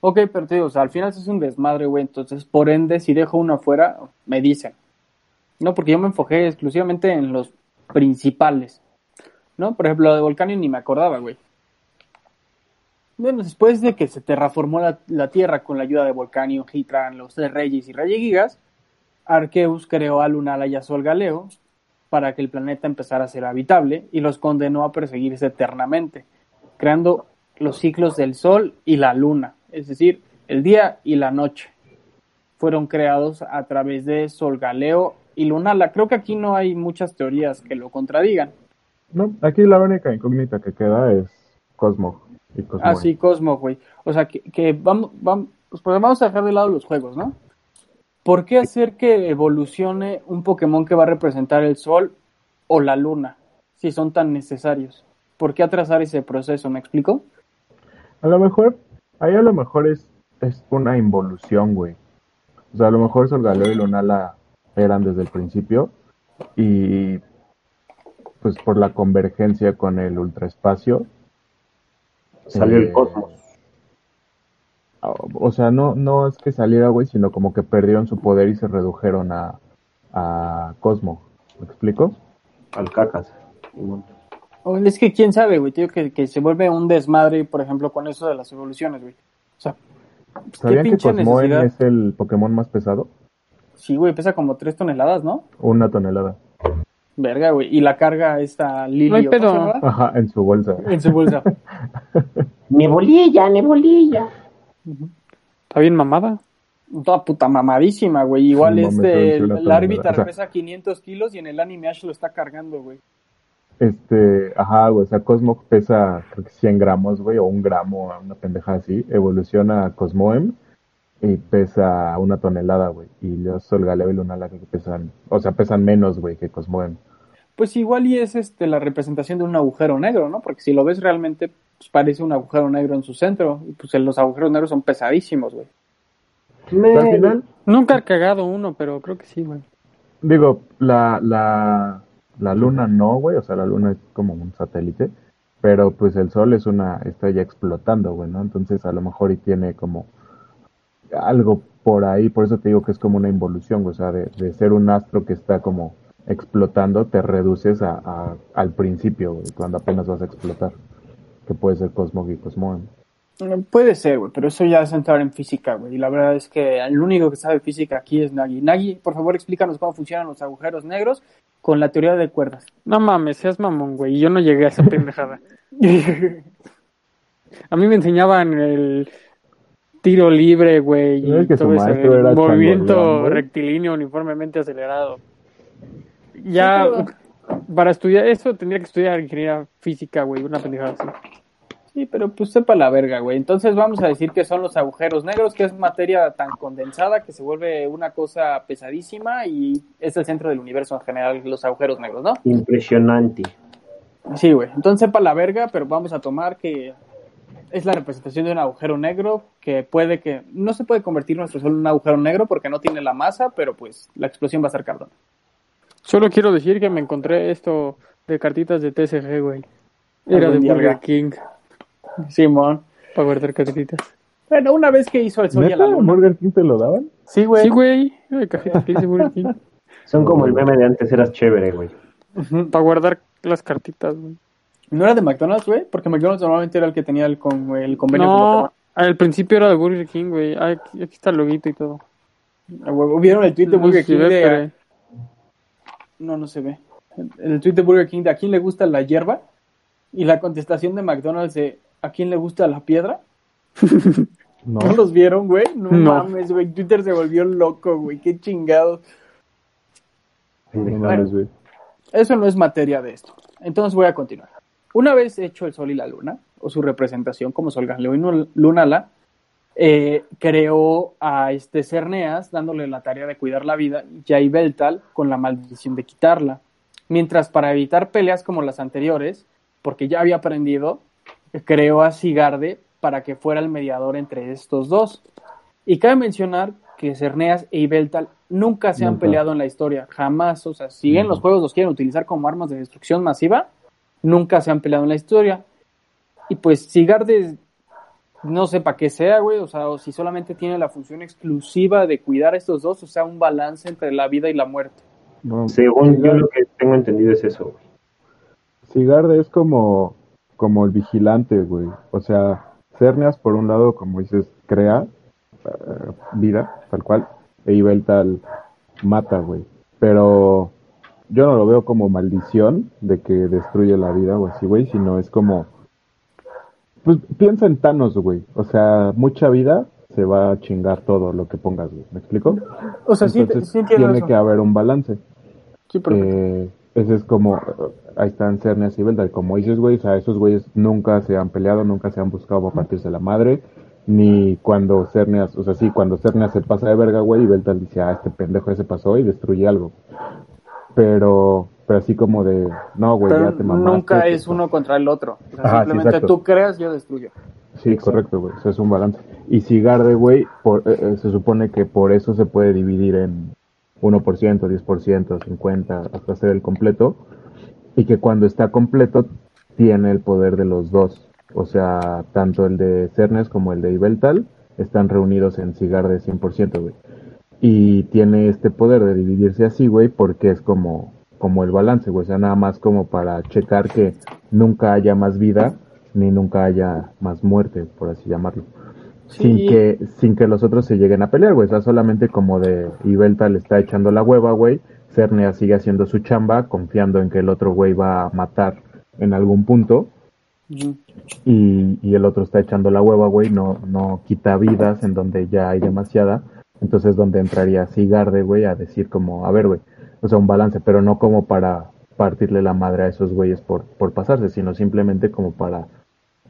Ok, pero te digo, o sea, al final eso es un desmadre, güey. Entonces, por ende, si dejo uno afuera, me dicen. No, porque yo me enfoqué exclusivamente en los principales. ¿No? Por ejemplo, lo de Volcanio ni me acordaba, güey. Bueno, después de que se terraformó la, la Tierra con la ayuda de Volcanio, Hitran, los tres reyes y Regigigas, Arceus creó a Lunala y a Sol Galeo para que el planeta empezara a ser habitable y los condenó a perseguirse eternamente, creando los ciclos del Sol y la Luna, es decir, el día y la noche. Fueron creados a través de Sol Galeo y Lunala. Creo que aquí no hay muchas teorías que lo contradigan. No, aquí la única incógnita que queda es Cosmo. Y Cosmo Ah, sí, Cosmo, güey. O sea, que, que vamos, vamos, pues vamos a dejar de lado los juegos, ¿no? ¿Por qué hacer que evolucione un Pokémon que va a representar el Sol o la Luna, si son tan necesarios? ¿Por qué atrasar ese proceso? ¿Me explico? A lo mejor, ahí a lo mejor es, es una involución, güey. O sea, a lo mejor Solgaleo y Lunala eran desde el principio y pues por la convergencia con el ultraespacio. Salió eh, el cosmos. O sea, no, no es que saliera, güey, sino como que perdieron su poder y se redujeron a, a Cosmo. ¿Me explico? Al cacas. Es que quién sabe, güey, tío, que, que se vuelve un desmadre, por ejemplo, con eso de las evoluciones, güey. O sea, pues, ¿qué ¿Sabían que necesidad? es el Pokémon más pesado? Sí, güey, pesa como 3 toneladas, ¿no? Una tonelada. Verga, güey. Y la carga esta Lili. No en su bolsa. En su bolsa. Nebolilla, nebolilla. Está bien mamada. Toda puta mamadísima, güey. Igual Sí, es de. La árbitra O sea- pesa 500 kilos y en el anime Ash lo está cargando, güey. Este, ajá, güey, o sea, Cosmo pesa creo que 100 gramos, güey, o un gramo, una pendeja así. Evoluciona a Cosmoem y pesa una tonelada, güey. Y los Solgaleo y Lunala que pesan, o sea, pesan menos, güey, que Cosmoem. Pues igual y es este la representación de un agujero negro, ¿no? Porque si lo ves realmente, pues parece un agujero negro en su centro. Y pues los agujeros negros son pesadísimos, güey. Al final, Nunca he cagado uno, pero creo que sí, güey. digo, la, la, la luna no, güey, o sea, la luna es como un satélite, pero pues el sol es una estrella explotando, güey, ¿no? Entonces a lo mejor y tiene como algo por ahí, por eso te digo que es como una involución, güey, o sea, de, de ser un astro que está como explotando, te reduces a, a- al principio, güey, cuando apenas vas a explotar, que puede ser Cosmog y Cosmoem. Eh, Puede ser, güey, pero eso ya es entrar en física, güey. Y la verdad es que el único que sabe física aquí es Nagi. Nagi, por favor, explícanos cómo funcionan los agujeros negros con la teoría de cuerdas. No mames, seas mamón, güey. Yo no llegué a esa pendejada. A mí me enseñaban el tiro libre, güey, ¿No es y que todo era movimiento rectilíneo uniformemente acelerado. Ya, Sí, para estudiar eso tendría que estudiar ingeniería física, güey, una pendejada así. Sí, pero pues sepa la verga, güey. Entonces vamos a decir que son los agujeros negros, que es materia tan condensada que se vuelve una cosa pesadísima y es el centro del universo en general, los agujeros negros, ¿no? Impresionante. Sí, güey. Entonces sepa la verga, pero vamos a tomar que es la representación de un agujero negro que puede que no se puede convertir nuestro sol en un agujero negro porque no tiene la masa, pero pues la explosión va a ser cabrón. Solo quiero decir que me encontré esto de cartitas de TCG, güey. Era de Burger. King Simón. para guardar cartitas. Bueno, una vez que hizo el sol y la luna. ¿Burger King te lo daban? Sí, güey. Sí, güey. Burger King. Son como el meme de antes, eras chévere, güey. Para guardar las cartitas, güey. ¿No era de McDonald's, güey? Porque McDonald's normalmente era el que tenía el, con, el convenio con No, al principio era de Burger King, güey. Ah, Aquí, aquí está el loguito y todo. A huevo. ¿Vieron el tweet de Burger King de... No, no se ve. El tweet de Burger King de ¿a quién le gusta la hierba? Y la contestación de McDonald's de ¿a quién le gusta la piedra? No. ¿No los vieron, güey? No, No. mames, güey. Twitter se volvió loco, güey. Qué chingados. Eso no es materia de esto. Entonces voy a continuar. Una vez hecho el Sol y la Luna, o su representación como Sol Galileo y Nu- Lunala, eh, creó a este Cerneas dándole la tarea de cuidar la vida y a Ibeltal con la maldición de quitarla. Mientras para evitar peleas como las anteriores, porque ya había aprendido, creó a Sigarde para que fuera el mediador entre estos dos. Y cabe mencionar que Cerneas e Ibeltal nunca se han Nunca. peleado en la historia, jamás. O sea, si bien los juegos los quieren utilizar como armas de destrucción masiva, nunca se han peleado en la historia. Y pues Sigarde, no sé para qué sea, güey, o sea, o si solamente tiene la función exclusiva de cuidar a estos dos, o sea, un balance entre la vida y la muerte. Según yo lo que tengo entendido es eso, güey. Sigarde es como, como el vigilante, güey. O sea, Cernias, por un lado, como dices, crea eh, vida, tal cual, e Ibeltal mata, güey. Pero yo no lo veo como maldición de que destruye la vida o así, güey, sino es como... Pues piensa en Thanos, güey. O sea, mucha vida se va a chingar todo lo que pongas, güey. ¿Me explico? O sea, sí, Entonces sí tiene eso. que haber un balance. Sí, perfecto. Eh, ese es como, ahí están Cernias y Beltal, como dices, güey, o sea, esos güeyes nunca se han peleado, nunca se han buscado para partirse la madre, ni cuando Cernias, o sea, sí, cuando Cernias se pasa de verga, güey, y dice, ah, este pendejo ese pasó y destruye algo. Pero, pero así como de, no, güey, ya te mamaste. nunca es uno contra el otro. O sea, Ajá, sí, simplemente exacto. tú creas, yo destruyo. Sí, correcto, güey, eso es un balance. Y Sigarde, güey, por, eh, eh, se supone que por eso se puede dividir en 1%, 10%, 50%, hasta hacer el completo. Y que cuando está completo, tiene el poder de los dos. O sea, tanto el de Cernes como el de Ibeltal están reunidos en Sigarde 100%, güey. Y tiene este poder de dividirse así, güey, porque es como, como el balance, güey. O sea, nada más como para checar que nunca haya más vida ni nunca haya más muerte, por así llamarlo. sin que sin que los otros se lleguen a pelear, güey. O sea, solamente como de Ibelta le está echando la hueva, güey. Cernea sigue haciendo su chamba, confiando en que el otro güey va a matar en algún punto. Y, y el otro está echando la hueva, güey. No, no quita vidas en donde ya hay demasiada. Entonces, donde entraría Sigarde, güey, a decir como, a ver, güey. O sea, un balance, pero no como para partirle la madre a esos güeyes por, por pasarse, sino simplemente como para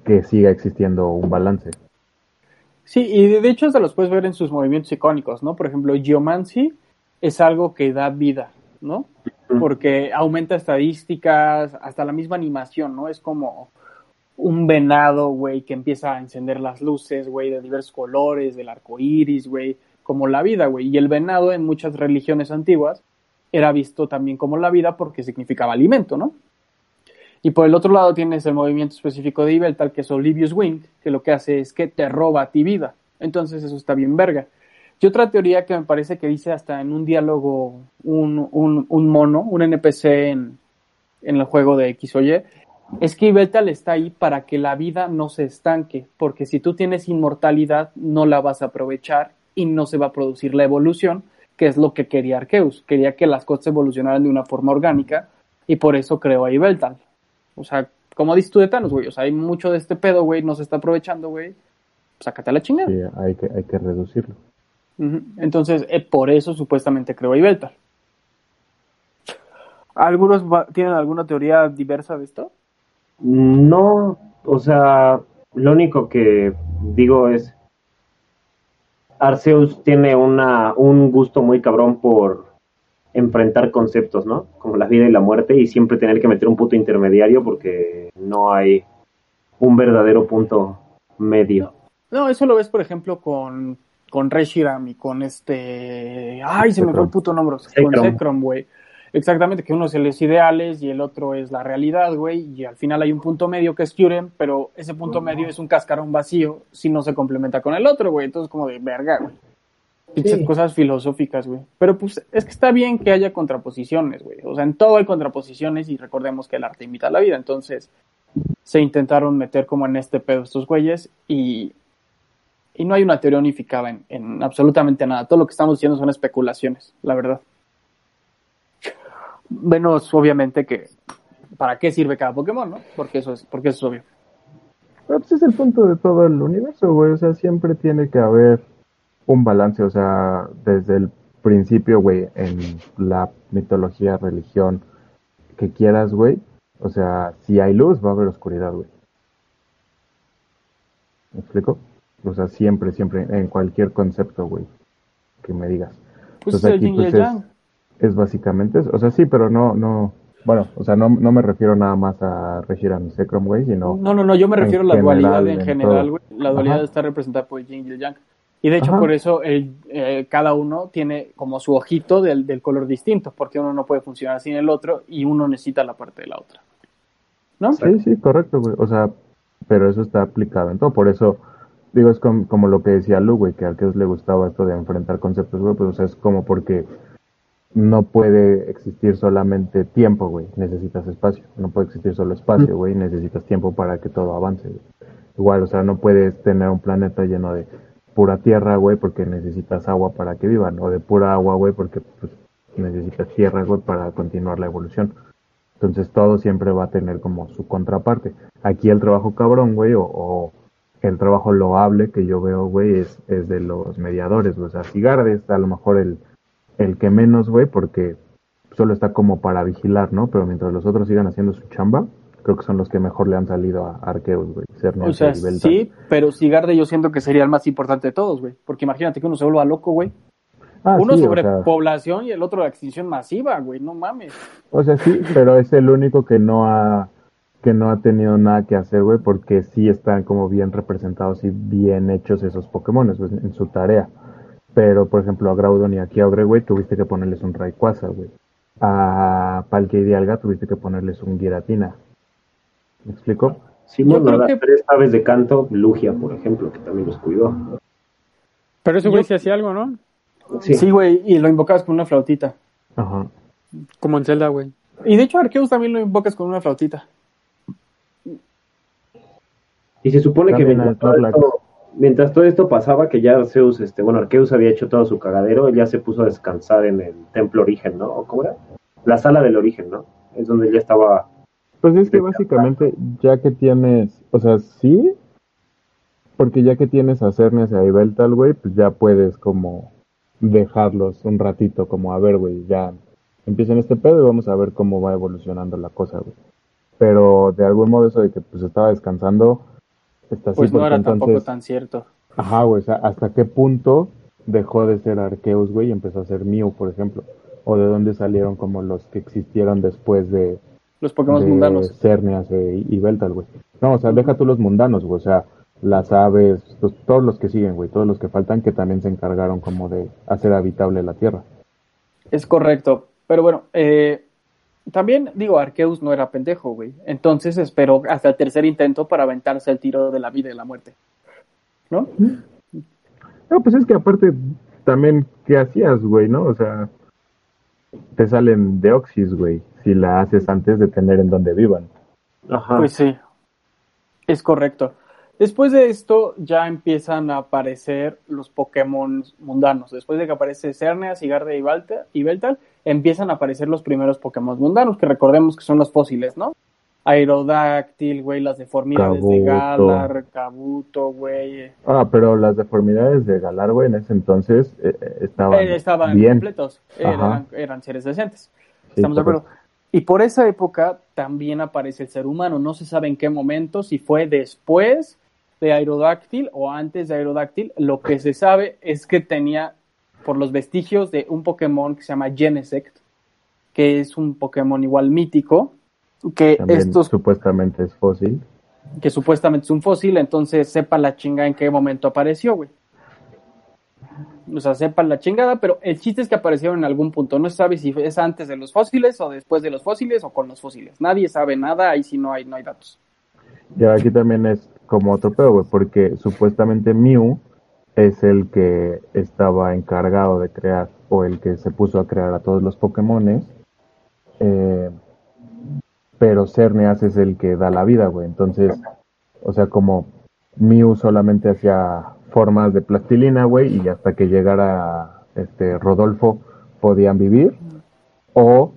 que siga existiendo un balance. Sí, y de hecho se los puedes ver en sus movimientos icónicos, ¿no? Por ejemplo, Geomancy es algo que da vida, ¿no? Porque aumenta estadísticas, hasta la misma animación, ¿no? Es como un venado, güey, que empieza a encender las luces, güey, de diversos colores, del arco iris, güey, como la vida, güey. Y el venado en muchas religiones antiguas era visto también como la vida porque significaba alimento, ¿no? Y por el otro lado tienes el movimiento específico de Ibel, tal que es Olivius Wing, que lo que hace es que te roba a ti vida. Entonces eso está bien verga. Y otra teoría que me parece que dice hasta en un diálogo un, un, mono, un NPC en, en el juego de X o Y, es que Ibeltal está ahí para que la vida no se estanque, porque si tú tienes inmortalidad no la vas a aprovechar y no se va a producir la evolución, que es lo que quería Arceus. Quería que las cosas evolucionaran de una forma orgánica y por eso creó a Ibeltal. O sea, como dices tú de Thanos, güey, o sea, hay mucho de este pedo, güey, no se está aprovechando, güey. Sácate a la chingada. Sí, hay que, hay que reducirlo. Entonces, eh, por eso supuestamente creó a Ibeltal. ¿Algunos tienen alguna teoría diversa de esto? No, o sea, lo único que digo es Arceus tiene una un gusto muy cabrón por enfrentar conceptos, ¿no? Como la vida y la muerte y siempre tener que meter un punto intermediario porque no hay un verdadero punto medio. No, eso lo ves, por ejemplo, con, con Reshiram y con este... Ay, se me fue el puto nombre. Con Zekrom. Zekrom, güey. Exactamente, que uno es los ideales y el otro es la realidad, güey. Y al final hay un punto medio que es Kyurem, pero ese punto medio es un cascarón vacío si no se complementa con el otro, güey. Entonces, como de verga, güey. Sí. cosas filosóficas, güey. Pero pues es que está bien que haya contraposiciones, güey. O sea, en todo hay contraposiciones y recordemos que el arte imita la vida. Entonces, se intentaron meter como en este pedo estos güeyes y, y no hay una teoría unificada en, en absolutamente nada. Todo lo que estamos diciendo son especulaciones, la verdad. Menos, obviamente, que para qué sirve cada Pokémon, ¿no? Porque eso es, porque eso es obvio. Pero pues es el punto de todo el universo, güey. O sea, siempre tiene que haber un balance. O sea, desde el principio, güey, en la mitología, religión que quieras, güey. O sea, si hay luz, va a haber oscuridad, güey. ¿Me explico? O sea, siempre, siempre, en cualquier concepto, güey, que me digas. Pues Entonces aquí, yin y el pues, es- yang. Es básicamente eso. O sea, sí, pero no, no, bueno, o sea, no, no me refiero nada más a Reshiram y Zekrom, güey, sino... No, no, no, yo me refiero a la general, dualidad en en general, güey. La dualidad Ajá. está representada por yin y el yang. Y de hecho, Ajá. por eso el, eh, cada uno tiene como su ojito del, del color distinto, porque uno no puede funcionar sin el otro y uno necesita la parte de la otra. ¿No? Sí, sí, correcto, güey. O sea, pero eso está aplicado en todo. Por eso, digo, es com- como lo que decía Lu, güey, que a Arceus le gustaba esto de enfrentar conceptos, güey, pues o sea, es como porque no puede existir solamente tiempo, güey. Necesitas espacio. No puede existir solo espacio, güey. Necesitas tiempo para que todo avance, güey. Igual, o sea, no puedes tener un planeta lleno de pura tierra, güey, porque necesitas agua para que vivan. O de pura agua, güey, porque pues, necesitas tierra, güey, para continuar la evolución. Entonces todo siempre va a tener como su contraparte. Aquí el trabajo cabrón, güey, o, o el trabajo loable que yo veo, güey, es, es de los mediadores, güey. O sea, Sigarde es a lo mejor el, el que menos, güey, porque solo está como para vigilar, ¿no? Pero mientras los otros sigan haciendo su chamba, creo que son los que mejor le han salido a Arceus, güey. O sea, sí, pero Sigarde yo siento que sería el más importante de todos, güey. Porque imagínate que uno se vuelva loco, güey. Ah, uno sí, o sobre sea, población y el otro la extinción masiva, güey. No mames. O sea, sí, pero es el único que no ha que no ha tenido nada que hacer, güey, porque sí están como bien representados y bien hechos esos Pokémon pues, en su tarea. Pero, por ejemplo, a Groudon y a Kyogre, güey, tuviste que ponerles un Rayquaza, güey. A Palkia y Dialga tuviste que ponerles un Giratina. ¿Me explico? Sí, bueno, las que- tres aves de canto, Lugia, por ejemplo, que también los cuidó. Pero ese güey Yo- sí hacía algo, ¿no? Sí, Sí, güey, y lo invocabas con una flautita. Ajá. Como en Zelda, güey. Y de hecho, Arceus también lo invocas con una flautita. y se supone que También mientras a todo mientras todo esto pasaba, que ya Arceus, este, bueno, Arceus había hecho todo su cagadero, él ya se puso a descansar en el templo origen, ¿no? ¿O ¿Cómo era? La sala del origen, ¿no? Es donde él ya estaba. Pues es que básicamente, ya que tienes, o sea, sí, porque ya que tienes a Cernes y a Ibeltal, güey, pues ya puedes como dejarlos un ratito, como a ver, güey, ya empiecen este pedo y vamos a ver cómo va evolucionando la cosa, güey. Pero de algún modo eso de que pues estaba descansando, está así Pues no era tampoco tan cierto. ajá, güey, o sea, hasta qué punto dejó de ser Arceus, güey, y empezó a ser Mew, por ejemplo, o de dónde salieron como los que existieron después de, Los Pokémon de mundanos. Cernias y Beltal, güey. No, o sea, deja tú los mundanos, güey. O sea, las aves, los- todos los que siguen, güey. Todos los que faltan que también se encargaron como de hacer habitable la Tierra. Es correcto. Pero bueno, eh, también digo, Arceus no era pendejo, güey. Entonces esperó hasta el tercer intento para aventarse el tiro de la vida y la muerte. ¿No? No, pues es que aparte, también, ¿qué hacías, güey, no? O sea, te salen deoxys, güey, si la haces antes de tener en donde vivan. Ajá. Pues sí, es correcto. Después de esto ya empiezan a aparecer los Pokémon mundanos. Después de que aparece Cerneas, Sigarde y Balta- y Beltal, empiezan a aparecer los primeros Pokémon mundanos, que recordemos que son los fósiles, ¿no? Aerodáctil, güey, las deformidades de. Galar, Kabuto, güey. Ah, pero las deformidades de Galar, güey, en ese entonces eh, eh, estaban, Eh, estaban bien. completos, eran, eran seres decentes. Sí, Estamos de acuerdo. Y por esa época también aparece el ser humano. No se sabe en qué momento, si fue después de Aerodáctil o antes de Aerodáctil. Lo que se sabe es que tenía, por los vestigios de un Pokémon que se llama Genesect, que es un Pokémon igual mítico, que También estos supuestamente es fósil. que supuestamente es un fósil, entonces sepa la chinga en qué momento apareció, güey. O sea, sepa la chingada, pero el chiste es que aparecieron en algún punto. No se sabe si es antes de los fósiles o después de los fósiles o con los fósiles. Nadie sabe nada, ahí sí no hay, no hay datos. Y aquí también es como otro pedo, güey, porque supuestamente Mew es el que estaba encargado de crear, o el que se puso a crear a todos los Pokémones. Eh, pero Cerneas es el que da la vida, güey. Entonces, o sea, como Mew solamente hacía formas de plastilina, güey, y hasta que llegara este Rodolfo podían vivir. O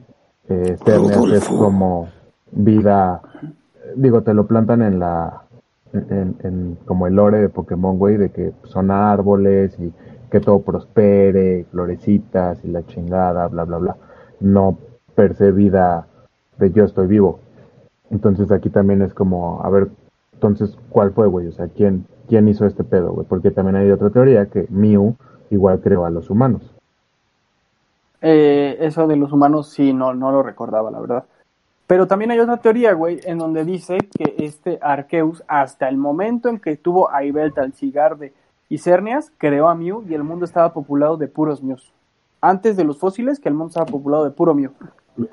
eh, Cerneas es como vida digo, te lo plantan en la, en, en como el lore de Pokémon, güey, de que son árboles y que todo prospere, florecitas y la chingada, bla, bla, bla. No per se vida de yo estoy vivo. Entonces aquí también es como, a ver, entonces, ¿cuál fue, güey? O sea, ¿quién, quién hizo este pedo, güey? Porque también hay otra teoría que Mew igual creó a los humanos. Eh, eso de los humanos sí, no, no lo recordaba, la verdad. Pero también hay otra teoría, güey, en donde dice que este Arceus, hasta el momento en que tuvo a Ibeltal, Sigarde y Cernias, creó a Mew y el mundo estaba populado de puros Mews. Antes de los fósiles, que el mundo estaba populado de puro Mew.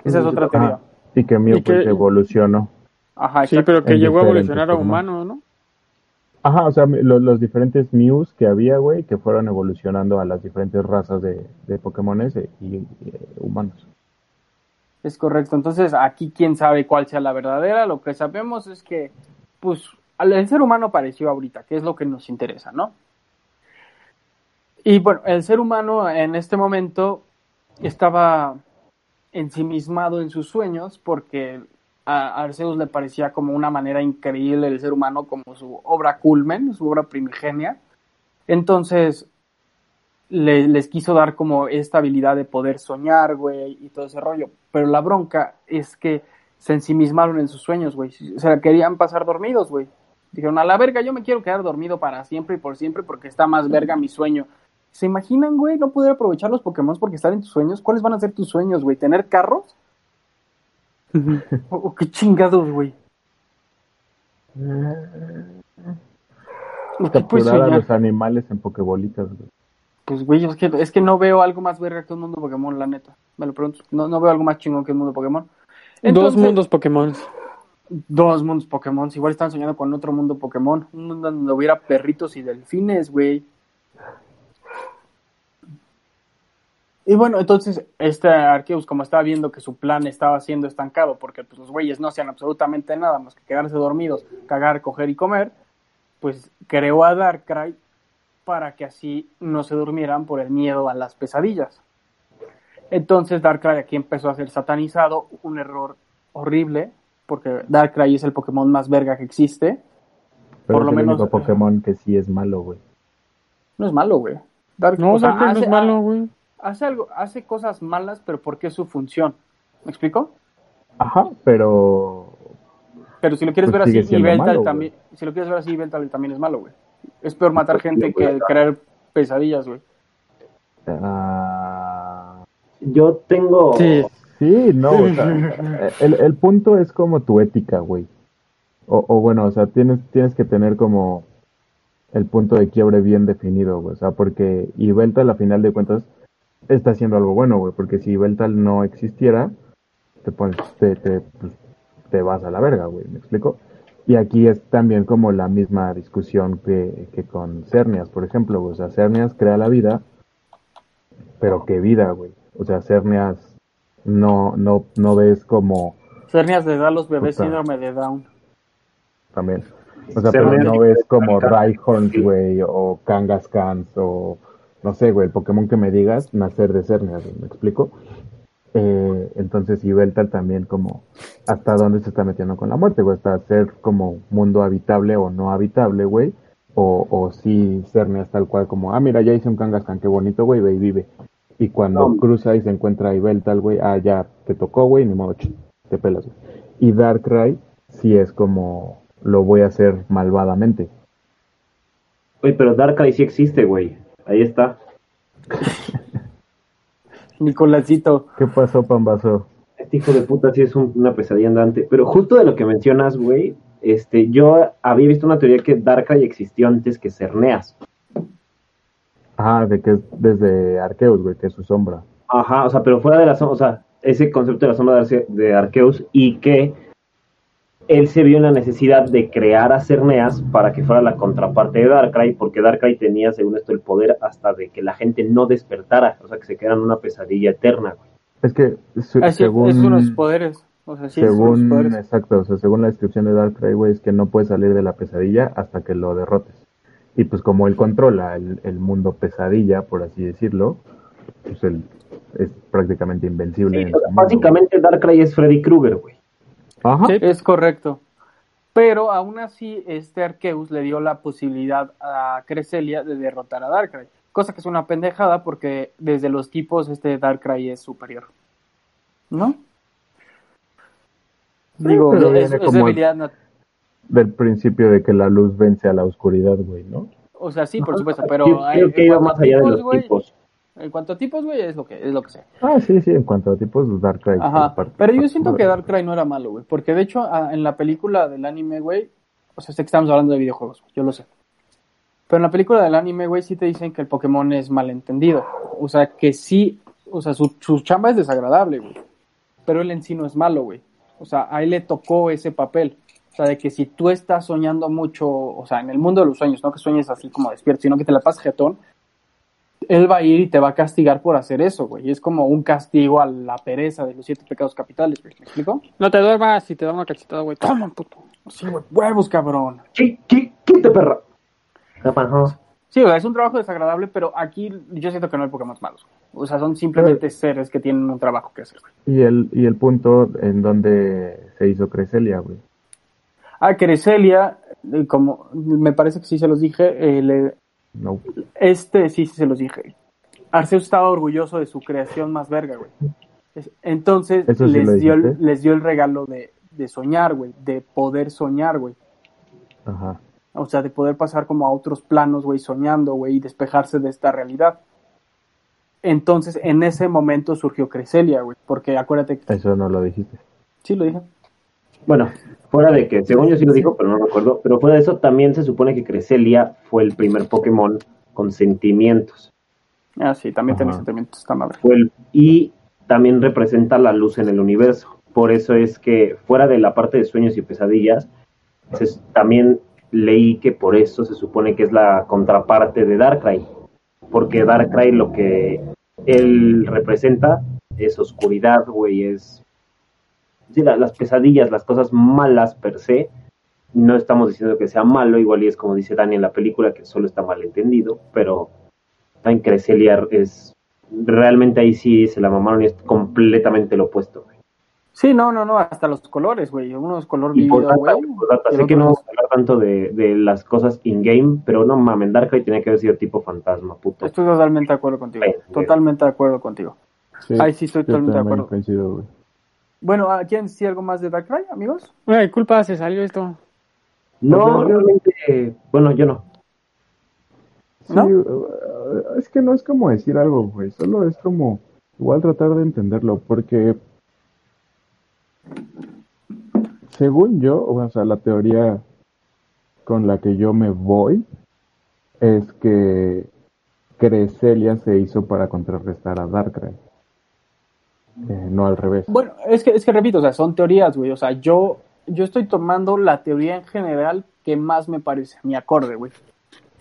Esa es otra teoría. Y que Mew Y que- pues, evolucionó. Ajá, Sí, pero que En llegó a evolucionar a humano, ¿no? Ajá, o sea, lo- los, diferentes Mews que había, güey, que fueron evolucionando a las diferentes razas de, de Pokémones y, y, eh, humanos. Es correcto. Entonces, aquí quién sabe cuál sea la verdadera. Lo que sabemos es que, pues, el ser humano apareció ahorita, que es lo que nos interesa, ¿no? Y bueno, el ser humano en este momento estaba ensimismado en sus sueños porque a Arceus le parecía como una manera increíble el ser humano, como su obra culmen, su obra primigenia. Entonces, le- les quiso dar como esta habilidad de poder soñar, güey, y todo ese rollo. Pero la bronca es que se ensimismaron en sus sueños, güey. O sea, querían pasar dormidos, güey. Dijeron, a la verga, yo me quiero quedar dormido para siempre y por siempre porque está más verga mi sueño. ¿Se imaginan, güey, no poder aprovechar los Pokémon porque están en tus sueños? ¿Cuáles van a ser tus sueños, güey? ¿Tener carros? ¿O, o qué chingados, güey? ¿O qué puedes Capturar a los animales en Pokebolitas, güey. Pues, güey, es que, es que no veo algo más verga que un mundo Pokémon, la neta. Me lo pregunto. No, no veo algo más chingón que un mundo Pokémon. Dos mundos Pokémon. Dos mundos Pokémon. Igual están soñando con otro mundo Pokémon. Un mundo donde hubiera perritos y delfines, güey. Y bueno, entonces este Arceus, como estaba viendo que su plan estaba siendo estancado, porque pues, los güeyes no hacían absolutamente nada más que quedarse dormidos, cagar, coger y comer, pues creó a Darkrai para que así no se durmieran por el miedo a las pesadillas. Entonces Darkrai aquí empezó a ser satanizado, un error horrible, porque Darkrai es el Pokémon más verga que existe. Pero Por lo es el menos- único Pokémon que sí es malo, güey. No es malo, güey. Dark- No, o sea, Darkrai no hace- es malo, güey. Hace algo, hace cosas malas, pero porque es su función. ¿Me explico? Ajá, pero Pero si lo quieres Pues ver así, güey. también, si lo quieres ver así, Yveltal también es malo, güey. Es peor matar gente que crear pesadillas, güey. ah, Yo tengo. Sí. sí, no, o sea, el, el punto es como tu ética, güey. O, o bueno, o sea, tienes, tienes que tener como el punto de quiebre bien definido, güey. O sea, porque Ibeltal a final de cuentas está haciendo algo bueno, güey. Porque si Ibeltal no existiera, te pones, te, te, pues, te vas a la verga, güey. ¿Me explico? Y aquí es también como la misma discusión que, que con Cernias, por ejemplo, güey. O sea, Cernias crea la vida, pero qué vida, güey. O sea, Cernias no, no, no ves como Cernias le da a los bebés Puta. síndrome de Down. también. O sea, pero no ves como Rhyhorns, güey, o Kangaskhan, o no sé, güey, el Pokémon que me digas, nacer de Cernias, ¿me explico? Eh, entonces, y Beltal también como hasta dónde se está metiendo con la muerte, güey, hasta ser como mundo habitable o no habitable, güey, o, o si Cernias tal cual como, ah, mira, ya hice un Kangaskhan, qué bonito, güey, ve y vive. Y cuando No. cruza y se encuentra a Ibeltal, güey, ah, ya te tocó, güey, ni modo, ch- te pelas, güey. Y Darkrai sí es como, lo voy a hacer malvadamente. Oye, pero Darkrai sí existe, güey. Ahí está. Nicolásito. ¿Qué pasó, Pambazo? Este hijo de puta sí es un- una pesadilla andante. Pero justo de lo que mencionas, güey, este, yo había visto una teoría que Darkrai existió antes que Cerneas. Ah, de que es desde Arceus, güey, que es su sombra. Ajá, o sea, pero fuera de la sombra, o sea, ese concepto de la sombra de Arce- de Arceus y que él se vio en la necesidad de crear a Cerneas para que fuera la contraparte de Darkrai, porque Darkrai tenía, según esto, el poder hasta de que la gente no despertara, o sea, que se quedara en una pesadilla eterna, güey. Es que, su- Ah, según, es uno de sus poderes. O sea, sí, es uno de sus según, poderes. exacto, o sea, según la descripción de Darkrai, güey, es que no puedes salir de la pesadilla hasta que lo derrotes. Y pues como él controla el, el mundo pesadilla, por así decirlo, pues él es prácticamente invencible. Sí, en mundo, básicamente Darkrai es Freddy Krueger, güey. Ajá. Sí. Es correcto. Pero aún así, este Arceus le dio la posibilidad a Cresselia de derrotar a Darkrai. Cosa que es una pendejada porque desde los tipos este Darkrai es superior. ¿No? Digo, pero es, debilidad nat- Del principio de que la luz vence a la oscuridad, güey, ¿no? O sea, sí, por supuesto, pero Yo hay- creo que iba más allá de los güey, tipos. En cuanto a tipos, güey, es lo que es lo que sé. Ah, sí, sí, en cuanto a tipos, Darkrai. Ajá. Pero yo siento que Darkrai no era malo, güey. Porque de hecho, a- en la película del anime, güey. O sea, sé que estamos hablando de videojuegos, güey, yo lo sé. Pero en la película del anime, güey, sí te dicen que el Pokémon es malentendido. O sea, que sí. O sea, su, su chamba es desagradable, güey. Pero él en sí no es malo, güey. O sea, a él le tocó ese papel. O sea, de que si tú estás soñando mucho, o sea, en el mundo de los sueños, no que sueñes así como despierto, sino que te la pasas jetón, él va a ir y te va a castigar por hacer eso, güey. Y es como un castigo a la pereza de los siete pecados capitales, güey. ¿Me explico? No te duermas y te da una cachetada, güey. Toma, puto. Sí, güey, huevos, cabrón. ¿Qué, qué, qué te perra? Sí, o sea, es un trabajo desagradable, pero aquí yo siento que no hay Pokémon malos. O sea, son simplemente seres que tienen un trabajo que hacer, güey. Y el, y el punto en donde se hizo Cresselia, güey. Ah, Cresselia, eh, como me parece que sí se los dije, eh, le- No. este sí, sí se los dije. Arceus estaba orgulloso de su creación más verga, güey. Es- Entonces sí les, dio les dio el regalo de, de soñar, güey, de poder soñar, güey. Ajá. O sea, de poder pasar como a otros planos, güey, soñando, güey, y despejarse de esta realidad. Entonces, en ese momento surgió Cresselia, güey, porque acuérdate que... Eso no lo dijiste. Sí, lo dije. Bueno, fuera de que, según yo sí lo dijo, pero no recuerdo, pero fuera de eso también se supone que Cresselia fue el primer Pokémon con sentimientos. Ah, sí, también tiene sentimientos esta madre. Fue el- y también representa la luz en el universo. Por eso es que fuera de la parte de sueños y pesadillas, se- también leí que por eso se supone que es la contraparte de Darkrai. Porque Darkrai lo que él representa es oscuridad, güey, es... Sí, la- las pesadillas, las cosas malas per se, no estamos diciendo que sea malo, igual y es como dice Dani en la película, que solo está mal entendido, pero en Cresselia es realmente ahí sí se la mamaron y es completamente lo opuesto. güey. Sí, no, no, no, hasta los colores, güey. Uno es color Y por vivido, data, güey. por sé que no vamos a hablar tanto de, de las cosas in-game, pero no mames, Darkrai tenía que haber sido tipo fantasma, puto. Estoy totalmente de acuerdo contigo. Totalmente de acuerdo contigo. Sí, Ahí sí estoy totalmente de acuerdo. coincido, güey. Bueno, ¿a ¿quieren decir algo más de Darkrai, amigos? Ay, culpa, se salió esto. No, realmente, bueno, yo no. Sí, ¿No? uh, es que no es como decir algo, güey. Solo es como igual tratar de entenderlo, porque según yo, o sea, la teoría con la que yo me voy es que Cresselia se hizo para contrarrestar a Darkrai. Eh, no al revés. Bueno, es que, es que repito, o sea, son teorías, güey. O sea, yo, yo estoy tomando la teoría en general que más me parece, mi acorde, güey.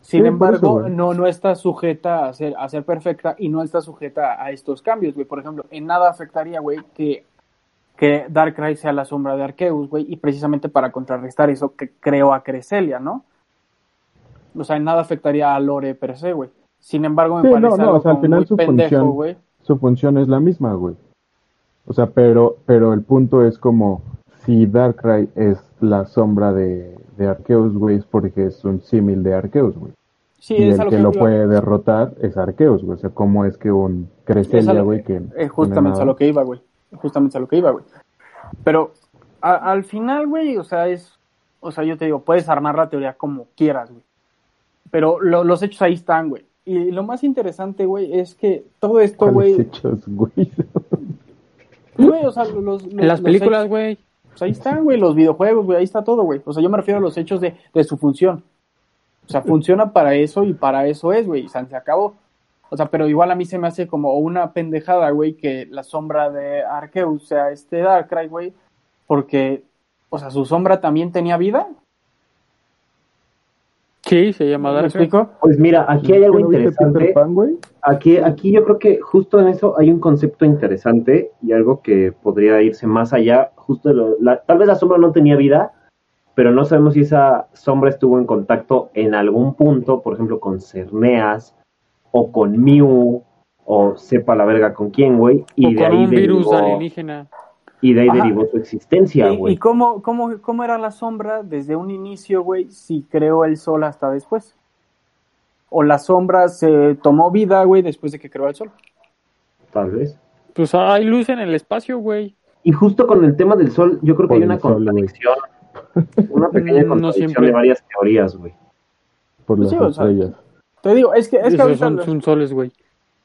Sin Sí, embargo, eso, no, no está sujeta a ser, a ser perfecta y no está sujeta a estos cambios, güey. Por ejemplo, en nada afectaría, güey, que, que Darkrai sea la sombra de Arceus, güey, y precisamente para contrarrestar eso que creó a Cresselia, ¿no? O sea, en nada afectaría a Lore per se, güey. Sin embargo, me Sí, parece no, no, algo o sea, al final muy su pendejo, güey. su función es la misma, güey. O sea, pero, pero el punto es como si Darkrai es la sombra de, de Arceus, güey, es porque es un símil de Arceus, güey. Sí, y es el que, que lo iba. puede derrotar es Arceus, güey. O sea, cómo es que un Es Cresselia, güey, que... tiene justamente a lo que iba, güey. Justamente a lo que iba, güey. Pero a- al final, güey, o sea, es. O sea, yo te digo, puedes armar la teoría como quieras, güey. Pero lo- los hechos ahí están, güey. Y lo más interesante, güey, es que todo esto, ¿Cuáles güey. hechos, güey? Güey, o sea, los, los- En las los películas, güey. pues ahí están, güey, los videojuegos, güey, ahí está todo, güey. O sea, yo me refiero a los hechos de, de su función. O sea, funciona para eso y para eso es, güey. O sea, se acabó. O sea, pero igual a mí se me hace como una pendejada, güey, que la sombra de Arceus sea este Darkrai, güey. Porque, o sea, su sombra también tenía vida. Sí, se llama ¿Me Darkrai. explico? Pues mira, aquí hay algo ¿No viste interesante. Pan, güey? Aquí, aquí yo creo que justo en eso hay un concepto interesante y algo que podría irse más allá. Justo de lo- la- tal vez la sombra no tenía vida, pero no sabemos si esa sombra estuvo en contacto en algún punto, por ejemplo, con Cerneas o con Mew o sepa la verga con quién, güey. Y O de con ahí un virus derivó, alienígena. y de ahí Ajá. derivó su existencia, ¿Y, güey. y cómo, cómo, cómo era la sombra desde un inicio, güey, si creó el sol hasta después? O la sombra se tomó vida, güey, después de que creó el sol. Tal vez. Pues hay luz en el espacio, güey. Y justo con el tema del sol, yo creo que Por hay una sol, contradicción. Una pequeña No contradicción siempre. de varias teorías, güey. Por Pues las sí, o sea, estrellas. Te digo, es que, es que ahorita, son, son soles, güey.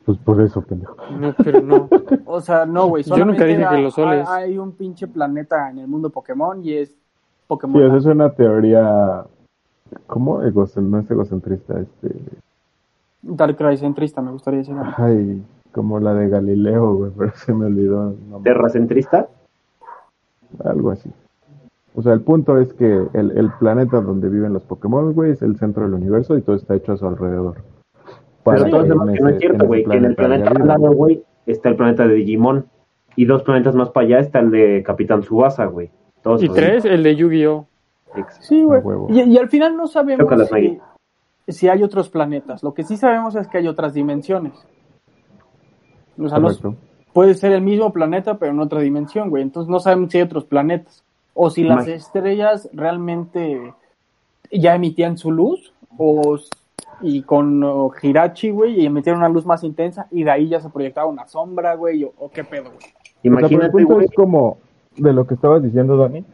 Pues por eso, pendejo. No, pero no. o sea, no, güey. Yo nunca dije que hay- los soles. Hay, hay un pinche planeta en el mundo Pokémon y es Sí, Pokémon. esa es una teoría... ¿Cómo? No es egocentrista, este... Darkrai centrista, me gustaría decir. Ay, como la de Galileo, güey, pero se me olvidó. nombre. Terracentrista. Algo así. O sea, el punto es que el, el planeta donde viven los Pokémon, güey, es el centro del universo y todo está hecho a su alrededor. Para Pero todos sabemos que no es cierto, güey. Que en el planeta al lado, güey, está el planeta de Digimon. Y dos planetas más para allá está el de Capitán Subasa, güey. Todos Y tres, el de Yu-Gi-Oh! Sí, güey. Y, y al final no sabemos si, si hay otros planetas. Lo que sí sabemos es que hay otras dimensiones. O sea, no- Correcto. puede ser el mismo planeta, pero en otra dimensión, güey. Entonces no sabemos si hay otros planetas. O si las estrellas realmente ya emitían su luz, o y con oh, Hirachi, güey, y emitieron una luz más intensa, y de ahí ya se proyectaba una sombra, güey, o, o qué pedo, güey. O sea, pero el Imagínate, punto güey. es como de lo que estabas diciendo, Dani.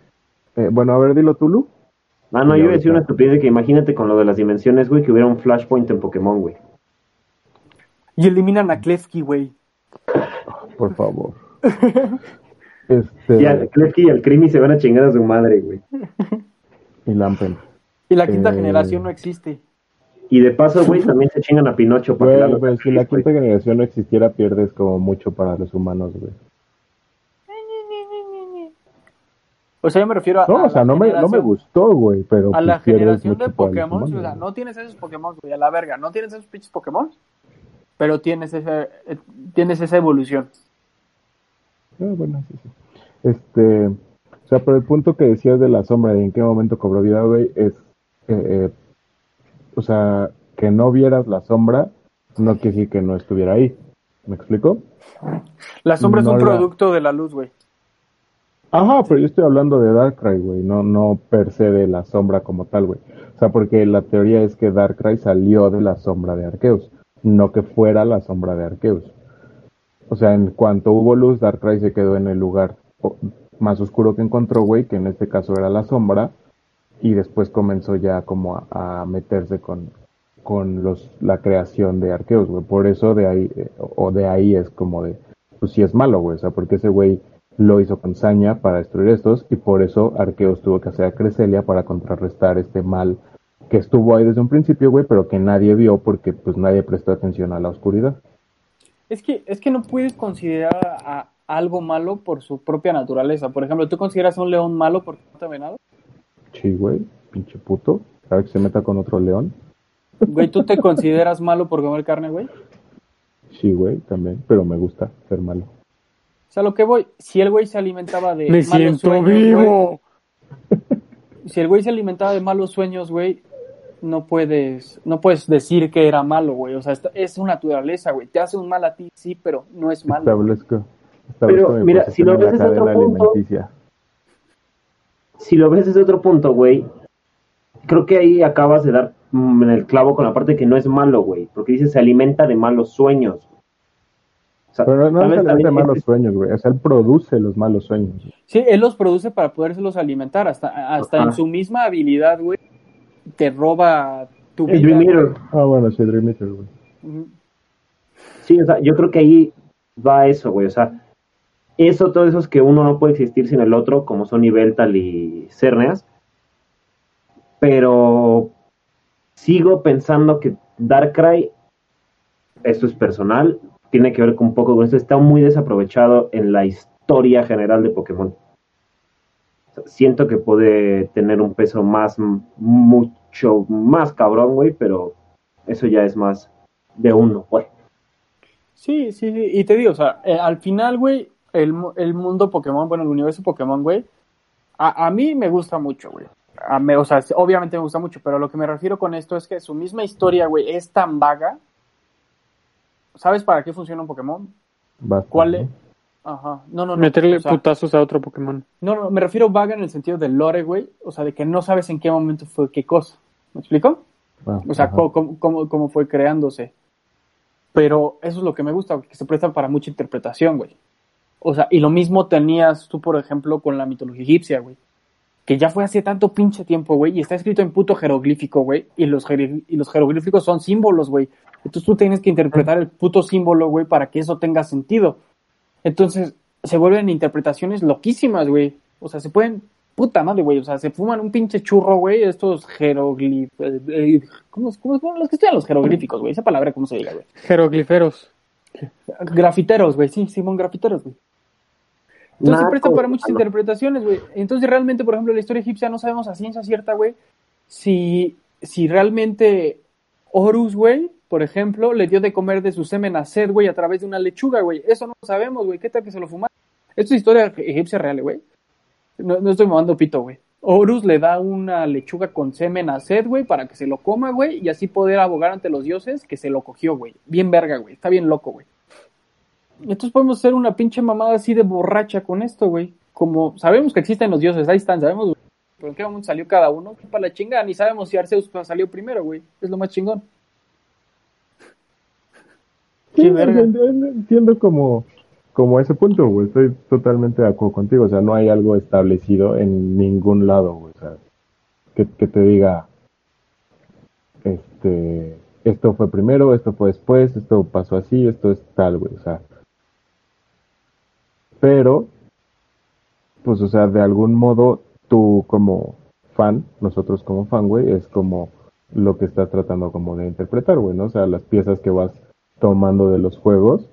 Eh, bueno, a ver, dilo tú, Lu. Ah, no, Y yo iba a decir una estupidez de que imagínate con lo de las dimensiones, güey, que hubiera un flashpoint en Pokémon, güey. Y eliminan a Klefki, güey. Por favor. este. Y Klefki y al Creamy se van a chingar a su madre, güey. Y Lampen. Y la quinta Eh. generación no existe. Y de paso, güey, también se chingan a Pinocho para que la Güey, haga güey, si la güey. quinta generación no existiera, pierdes como mucho para los humanos, güey. O sea, yo me refiero a. No, a o sea, la no me, no me generación- gustó, güey, pero A la pues, generación de los Pokémon, o sea, no tienes esos Pokémon, güey, a la verga. No tienes esos pinches Pokémon, pero tienes, ese, eh, tienes esa evolución. Ah, bueno, sí, sí. Este, sea, pero el punto que decías de la sombra y en qué momento cobró vida, güey, es, eh, eh, o sea, que no vieras la sombra no quiere decir que no estuviera ahí. ¿Me explico? La sombra es No un la- producto de la luz, güey. Ajá, pero yo estoy hablando de Darkrai, güey, no, no per se de la sombra como tal, güey. O sea, porque la teoría es que Darkrai salió de la sombra de Arceus, no que fuera la sombra de Arceus. O sea, en cuanto hubo luz, Darkrai se quedó en el lugar más oscuro que encontró, güey, que en este caso era la sombra, y después comenzó ya como a, a meterse con, con los, la creación de Arceus, güey. Por eso de ahí, eh, o de ahí es como de, pues sí es malo, güey, o sea, porque ese güey lo hizo con saña para destruir estos y por eso Arceus tuvo que hacer a Creselia para contrarrestar este mal que estuvo ahí desde un principio, güey, pero que nadie vio porque pues nadie prestó atención a la oscuridad. Es que, es que no puedes considerar a, algo malo por su propia naturaleza. Por ejemplo, ¿tú consideras a un león malo porque no te ve nada? Sí, güey, pinche puto. Sabe que se meta con otro león. Güey, ¿tú te consideras malo por comer carne, güey? Sí, güey, también, pero me gusta ser malo. O sea, lo que voy, si el güey se alimentaba de Me malos siento sueños, güey, vivo. si el güey se alimentaba de malos sueños, güey, no puedes, no puedes decir que era malo, güey. O sea, esta- es su naturaleza, güey. Te hace un mal a ti, sí, pero no es malo. Establezco. establezco Pero, mi mira, si lo ves desde otro punto- si lo ves desde otro punto, güey, creo que ahí acabas de dar mm, en el clavo con la parte que no es malo, güey, porque dice se alimenta de malos sueños. O sea, Pero no tal es de malos es- sueños, güey. O sea, él produce los malos sueños. Sí, él los produce para podérselos alimentar. Hasta, hasta Ajá. en su misma habilidad, güey, te roba tu el vida. Dream Eater. Ah, bueno, sí, Dream Eater, güey. Sí, o sea, yo creo que ahí va eso, güey. O sea, eso, todo eso es que uno no puede existir sin el otro, como son Ibeltal y Cerneas. Pero sigo pensando que Darkrai, esto es personal, tiene que ver con un poco con esto, está muy desaprovechado en la historia general de Pokémon. Siento que puede tener un peso más, mucho más cabrón, güey, pero eso ya es más de uno, güey. Sí, sí, sí. Y te digo, o sea, eh, al final, güey, el, el mundo Pokémon, bueno, el universo Pokémon, güey, a, mí me gusta mucho, güey. A me- o sea, obviamente me gusta mucho, pero lo que me refiero con esto es que su misma historia, güey, es tan vaga. ¿Sabes para qué funciona un Pokémon? ¿Cuál es? Ajá. No, no, no. Meterle o sea, putazos a otro Pokémon. no, no, me refiero vaga en el sentido del lore, güey. O sea, de que no sabes en qué momento fue qué cosa. ¿Me explico? Ah, O sea, cómo- cómo- cómo fue creándose. Pero eso es lo que me gusta, que se presta para mucha interpretación, güey. O sea, y lo mismo tenías tú, por ejemplo, con la mitología egipcia, güey. Que ya fue hace tanto pinche tiempo, güey, y está escrito en puto jeroglífico, güey. Y los, jeri- y los jeroglíficos son símbolos, güey. Entonces tú tienes que interpretar el puto símbolo, güey, para que eso tenga sentido. Entonces se vuelven interpretaciones loquísimas, güey. O sea, se pueden. Puta madre, güey. O sea, se fuman un pinche churro, güey. Estos jeroglíficos. ¿cómo, cómo, cómo- los que estudian los jeroglíficos, güey? Esa palabra, ¿cómo se diga, güey? Jerogliferos. Grafiteros, güey. Sí, Simón, grafiteros, güey. Entonces se presta para muchas interpretaciones, güey. Entonces realmente, por ejemplo, la historia egipcia no sabemos a ciencia cierta, güey, si, si realmente Horus, güey, por ejemplo, le dio de comer de su semen a Seth, güey, a través de una lechuga, güey. Eso no lo sabemos, güey. ¿Qué tal que se lo fumaron? Esto es historia egipcia real, güey. No, no estoy mamando pito, güey. Horus le da una lechuga con semen a Seth, güey, para que se lo coma, güey, y así poder abogar ante los dioses que se lo cogió, güey. Bien verga, güey. Está bien loco, güey. Entonces podemos hacer una pinche mamada así de borracha con esto, güey. Como sabemos que existen los dioses, ahí están, sabemos, güey. pero en qué momento salió cada uno, para la chingada, ni sabemos si Arceus salió primero, güey. Es lo más chingón. Sí, Qué verga. entiendo, entiendo como, como ese punto, güey. Estoy totalmente de acuerdo contigo. O sea, no hay algo establecido en ningún lado, güey. O sea, que, que te diga, este, esto fue primero, esto fue después, esto pasó así, esto es tal, güey. O sea, pero, pues, o sea, de algún modo, tú como fan, nosotros como fan, güey, es como lo que estás tratando como de interpretar, güey, ¿no? O sea, las piezas que vas tomando de los juegos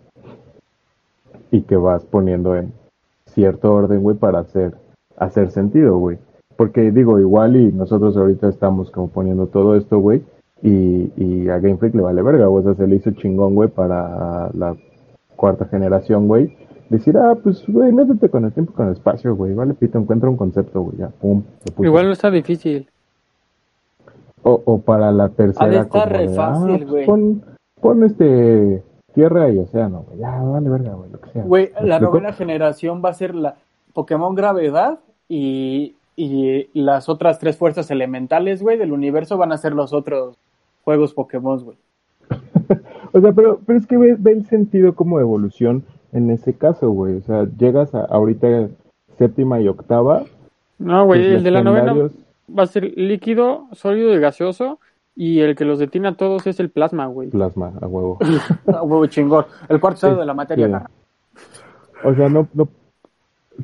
y que vas poniendo en cierto orden, güey, para hacer, hacer sentido, güey. Porque digo, igual y nosotros ahorita estamos como poniendo todo esto, güey, y, y a Game Freak le vale verga, güey, o sea, se le hizo chingón, güey, para la cuarta generación, güey, decir, ah, pues, güey, métete con el tiempo, con el espacio, güey, vale, pito, encuentra un concepto, güey, ya, pum. Igual no está difícil. O, o para la tercera, Ha de estar como re de, fácil, ah, pues, güey. pon, pon este, tierra y océano, güey, ya, vale, verga, güey, lo que sea. Güey, ¿Me la explico? novena generación va a ser la Pokémon Gravedad y, y las otras tres fuerzas elementales, güey, del universo van a ser los otros juegos Pokémon, güey. O sea, pero, pero es que ve, ve el sentido como evolución en ese caso, güey. O sea, llegas a ahorita séptima y octava. No, güey, el de la novena va a ser líquido, sólido y gaseoso. Y el que los detiene a todos es el plasma, güey. Plasma, a huevo. Ah, huevo chingón. El cuarto estado de la materia. Sí. O sea, no, no.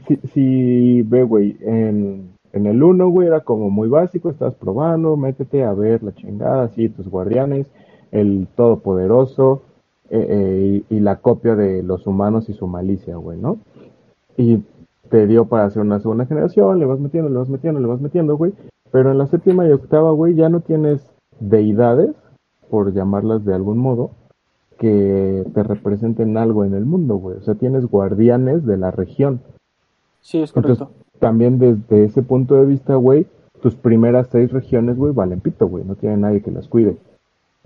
Si, si ve, güey, en, en el 1, güey, era como muy básico, estás probando, métete a ver la chingada, así, tus guardianes, el todopoderoso, eh, eh, y, y la copia de los humanos y su malicia, güey, ¿no? Y te dio para hacer una segunda generación, le vas metiendo, le vas metiendo, le vas metiendo, güey. Pero en la séptima y octava, güey, ya no tienes deidades, por llamarlas de algún modo, que te representen algo en el mundo, güey. O sea, tienes guardianes de la región. Sí, es Entonces, correcto. también desde ese punto de vista, güey, tus primeras seis regiones, güey, valen pito, güey. No tiene nadie que las cuide.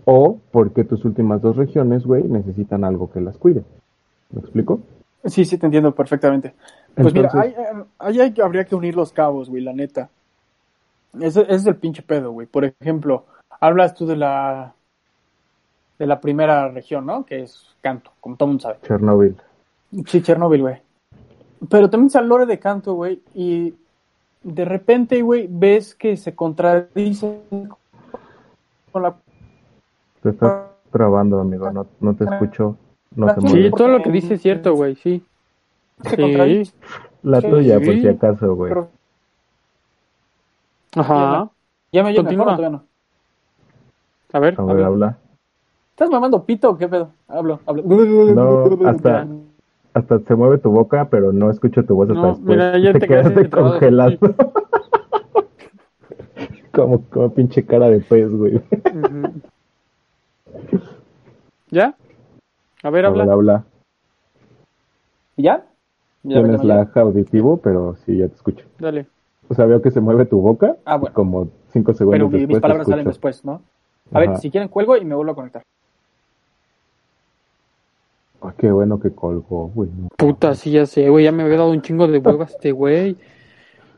O porque tus últimas dos regiones, güey, necesitan algo que las cuide. ¿Me explico? Sí, sí, te entiendo perfectamente. Pues mira, ahí, ahí habría que unir los cabos, güey, la neta. Ese, ese es el pinche pedo, güey. Por ejemplo, hablas tú de la de la primera región, ¿no? Que es Canto, como todo el mundo sabe. Chernobyl. Sí, Chernobyl, güey. Pero también el lore de Canto, güey, y de repente, güey, ves que se contradice con la... Te estás trabando, amigo. No, no te escucho. No te Sí, todo lo que dice es cierto, güey, sí. Sí. La sí, tuya, por sí. si acaso, güey. Pero, Ajá. ¿Ya me oyes Continúa. mejor o todavía no? A ver, A a ver, habla. ¿Estás mamando pito o qué pedo? Hablo, hablo. No, hasta, hasta se mueve tu boca, pero no escucho tu voz hasta No, después. mira, ya te quedaste quedaste congelado. como, como pinche cara de pez, güey. Ujú. ¿Ya? A ver, A habla. ver, habla. ¿Ya? Ya Tienes lag auditivo, pero sí, ya te escucho. Dale. O sea, veo que se mueve tu boca. Ah, bueno. Como cinco Pero segundos mis después te palabras salen después, ¿no? A ver, si quieren cuelgo y me vuelvo a conectar. Ah, qué bueno que colgó, güey. no. Puta, sí, ya sé, güey. Ya me había dado un chingo de hueva este güey.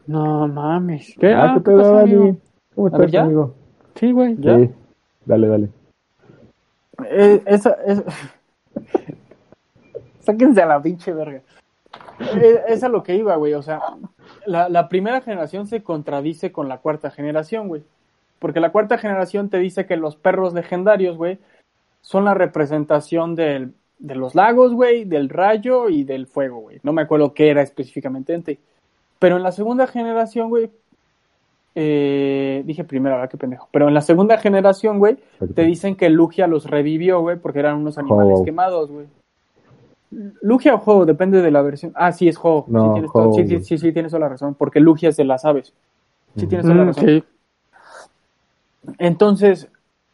No mames. ¿Qué? Ah, Ah, qué ¿qué pedo, Dani. ¿Cómo ver, estás, ¿ya? amigo? Sí, güey. ¿Ya? Sí. Dale, dale. Eh, esa, es... Sáquense a la pinche verga. Eh, es lo que iba, güey. O sea, la, la primera generación se contradice con la cuarta generación, güey. Porque la cuarta generación te dice que los perros legendarios, güey, son la representación del, de los lagos, güey, del rayo y del fuego, güey. No me acuerdo qué era específicamente. Pero en la segunda generación, güey, eh, dije primero, ¿verdad? Qué pendejo. Pero en la segunda generación, güey, te dicen que Lugia los revivió, güey, porque eran unos animales quemados, güey. Lugia o Ho, depende de la versión. Ah, sí, es Ho. No, sí, tienes todo- sí, sí, sí, sí, tienes toda la razón. Porque Lugia es de las aves. Sí, tienes toda la Mm, razón. Entonces,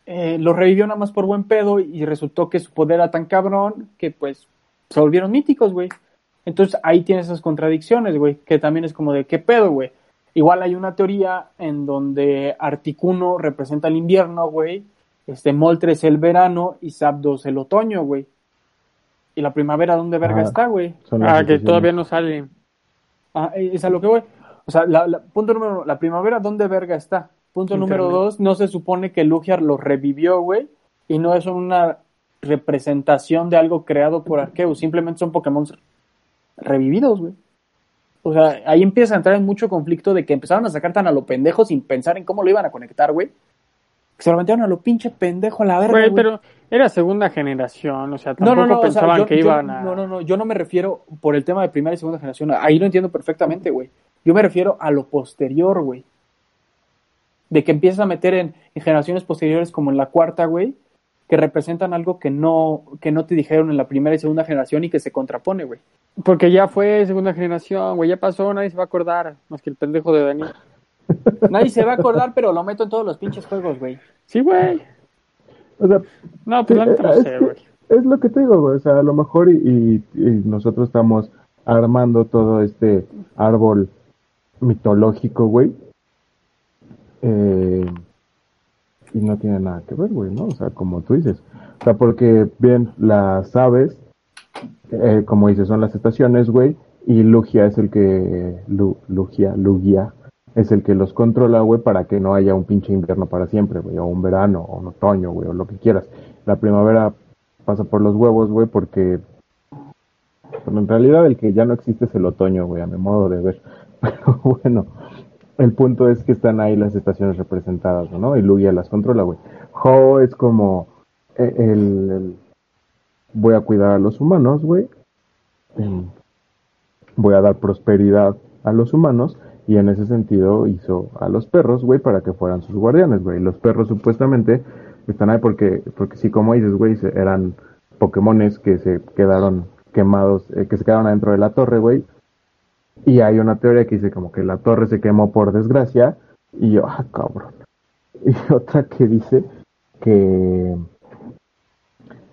eh, los revivió nada más por buen pedo y resultó que su poder era tan cabrón que pues se volvieron míticos, güey. Entonces ahí tienes esas contradicciones, güey, que también es como de qué pedo, güey. Igual hay una teoría en donde Articuno representa el invierno, güey, este Moltres el verano y Zapdos el otoño, güey. Y la primavera, ¿dónde verga Ah. está, güey? Ah, que todavía no sale. Ah, es a lo que voy. O sea, la, la- punto número uno, la primavera, ¿dónde verga está? Punto número dos, no se supone que Lugia lo revivió, güey, y no es una representación de algo creado por Arceus, simplemente son Pokémon revividos, güey. O sea, ahí empieza a entrar en mucho conflicto de que empezaron a sacar tan a lo pendejo sin pensar en cómo lo iban a conectar, güey. Que se lo metieron a lo pinche pendejo a la verga, Güey, pero era segunda generación, o sea, No, tampoco no, no, o sea, pensaban yo- que yo- iban a... No, no, no, yo no me refiero por el tema de primera y segunda generación. Ahí lo entiendo perfectamente, güey. Yo me refiero a lo posterior, güey. De que empiezas a meter en, en generaciones posteriores como en la cuarta, güey, que representan algo que no, que no te dijeron en la primera y segunda generación y que se contrapone, güey. Porque ya fue segunda generación, güey, ya pasó, nadie se va a acordar, más que el pendejo de Dani. Nadie se va a acordar, pero lo meto en todos los pinches juegos, güey. Sí, güey. O sea, No, pues la Sí, neta no es sé, güey. es lo que te digo, güey. O sea, a lo mejor y, y- y nosotros estamos armando todo este árbol mitológico, güey. Eh, y no tiene nada que ver, güey, ¿no? O sea, como tú dices. O sea, porque bien, las aves, eh, como dices, son las estaciones, güey. Y Lugia es el que. Lu- Lugia, Lugia. Es el que los controla, güey, para que no haya un pinche invierno para siempre, güey. O un verano, o un otoño, güey, o lo que quieras. La primavera pasa por los huevos, güey, porque en realidad el que ya no existe es el otoño, güey, a mi modo de ver. Pero bueno, el punto es que están ahí las estaciones representadas, ¿no? Y Lugia las controla, güey. Ho es como eh, el, voy a cuidar a los humanos, güey. Em, voy a dar prosperidad a los humanos y en ese sentido hizo a los perros, güey, para que fueran sus guardianes, güey. Los perros supuestamente están ahí porque, porque sí, como dices, güey, eran Pokémones que se quedaron quemados, eh, que se quedaron adentro de la torre, güey. Y hay una teoría que dice como que la torre se quemó por desgracia. Y yo, ah, cabrón. Y otra que dice que,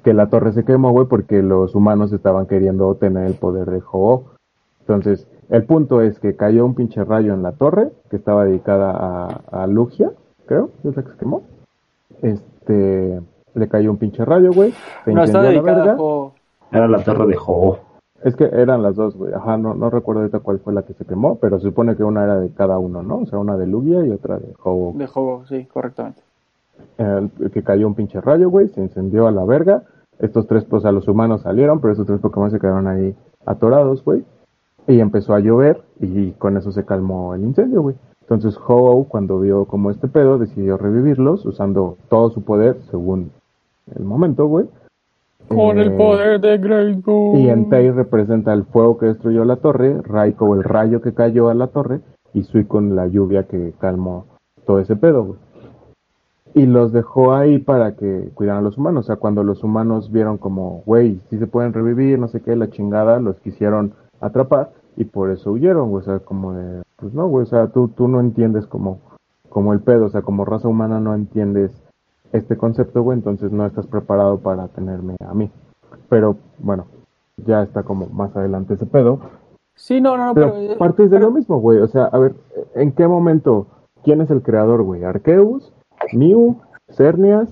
que la torre se quemó, güey, porque los humanos estaban queriendo tener el poder de Ho. Entonces, el punto es que cayó un pinche rayo en la torre, que estaba dedicada a, a Lugia, creo, es la que se quemó. Este, le cayó un pinche rayo, güey. Se No está la verga. a. Era la torre de Ho. Es que eran las dos, güey. Ajá, no, no recuerdo ahorita cuál fue la que se quemó, pero se supone que una era de cada uno, ¿no? O sea, una de Lugia y otra de Ho. De juego, sí, correctamente. El, el que cayó un pinche rayo, güey, se incendió a la verga. Estos tres, pues a los humanos salieron, pero estos tres Pokémon se quedaron ahí atorados, güey. Y empezó a llover y con eso se calmó el incendio, güey. Entonces Ho, cuando vio como este pedo, decidió revivirlos usando todo su poder, según el momento, güey. Con el Eh, poder de y Entei representa el fuego que destruyó la torre, Raiko el rayo que cayó a la torre y Suicune la lluvia que calmó todo ese pedo, güey. Y los dejó ahí para que cuidaran a los humanos. O sea, cuando los humanos vieron como, güey, si se pueden revivir, no sé qué, la chingada, los quisieron atrapar y por eso huyeron, güey. O sea, como de, pues no, güey, o sea, tú, tú no entiendes como, como el pedo, o sea, como raza humana no entiendes este concepto, güey, entonces no estás preparado para tenerme a mí. Pero bueno, ya está como más adelante ese pedo. Sí, no, no, Pero pero. partes de lo mismo, güey. O sea, a ver, ¿en qué momento? ¿Quién es el creador, güey? ¿Arceus? ¿Mew? ¿Cernias?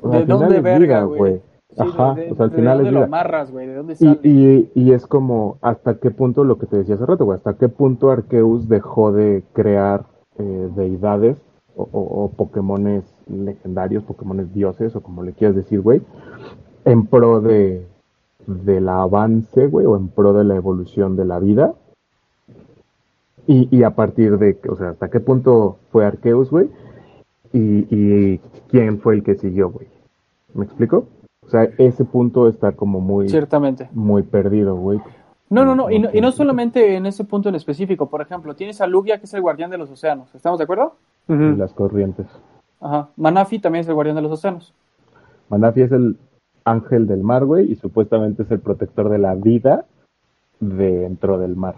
O sea, ¿De dónde verga, güey? Sí, Ajá, de, de- o sea, al de final dónde es lo vida. amarras, güey? ¿De dónde Y, sale? y, y es como, ¿hasta qué punto lo que te decía hace rato, güey? ¿Hasta qué punto Arceus dejó de crear eh, deidades o, o, o Pokémones legendarios, Pokémones dioses, o como le quieras decir, güey, en pro de del avance, güey, o en pro de la evolución de la vida? Y, y a partir de, o sea, ¿hasta qué punto fue Arceus, güey? Y, y quién fue el que siguió, güey. ¿Me explico? O sea, ese punto está como muy, Ciertamente. muy perdido, güey. No, no, no, y no, y no solamente en ese punto en específico. Por ejemplo, tienes a Lugia, que es el guardián de los océanos. ¿Estamos de acuerdo? Las corrientes. Ajá. Manafi también es el guardián de los océanos. Manafi es el ángel del mar, güey, y supuestamente es el protector de la vida dentro del mar.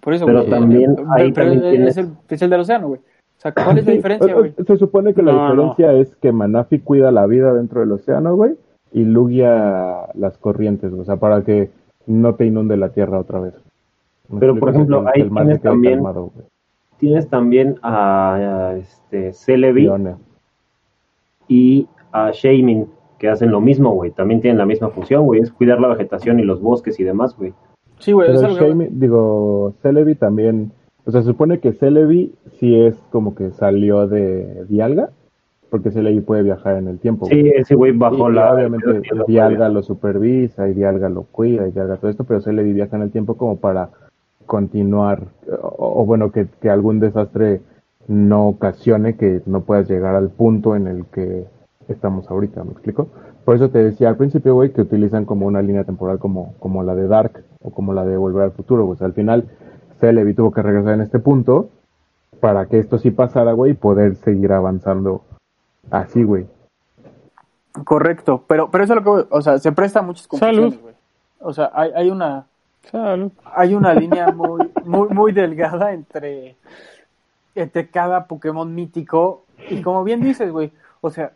Por eso, Pero güey, también eh, ahí pero también es, tienes- el, es el del océano, güey. O sea, ¿cuál es la diferencia, güey? Se supone que la No, diferencia es que Manafi cuida la vida dentro del océano, güey, y Lugia las corrientes, o sea, para que no te inunde la tierra otra vez. ¿Me Pero, por ejemplo, ahí tienes también- calmado, güey. Tienes también a, a, este Celebi Fiona. y a Shamin, que hacen lo mismo, güey. También tienen la misma función, güey. Es cuidar la vegetación y los bosques y demás, güey. Sí, güey, Pero que- digo, Celebi también, o sea, se supone que Celebi sí es como que salió de Dialga, porque Celebi puede viajar en el tiempo. Sí, güey. ese güey Y- bajó y la... obviamente Dialga lo supervisa y Dialga lo cuida y Dialga todo esto, pero Celebi viaja en el tiempo como para continuar, o, o bueno, que, que algún desastre no ocasione que no puedas llegar al punto en el que estamos ahorita, ¿me explico? Por eso te decía al principio, güey, que utilizan como una línea temporal como, como la de Dark o como la de Volver al Futuro, güey. O sea, al final Celebi tuvo que regresar en este punto para que esto sí pasara, güey, y poder seguir avanzando así, güey. Correcto, pero, pero eso es lo que, o sea, se presta a muchas confusiones, Salud. güey. O sea, hay, hay una, Hay una línea muy, muy, muy delgada entre, entre cada Pokémon mítico y como bien dices, güey, o sea,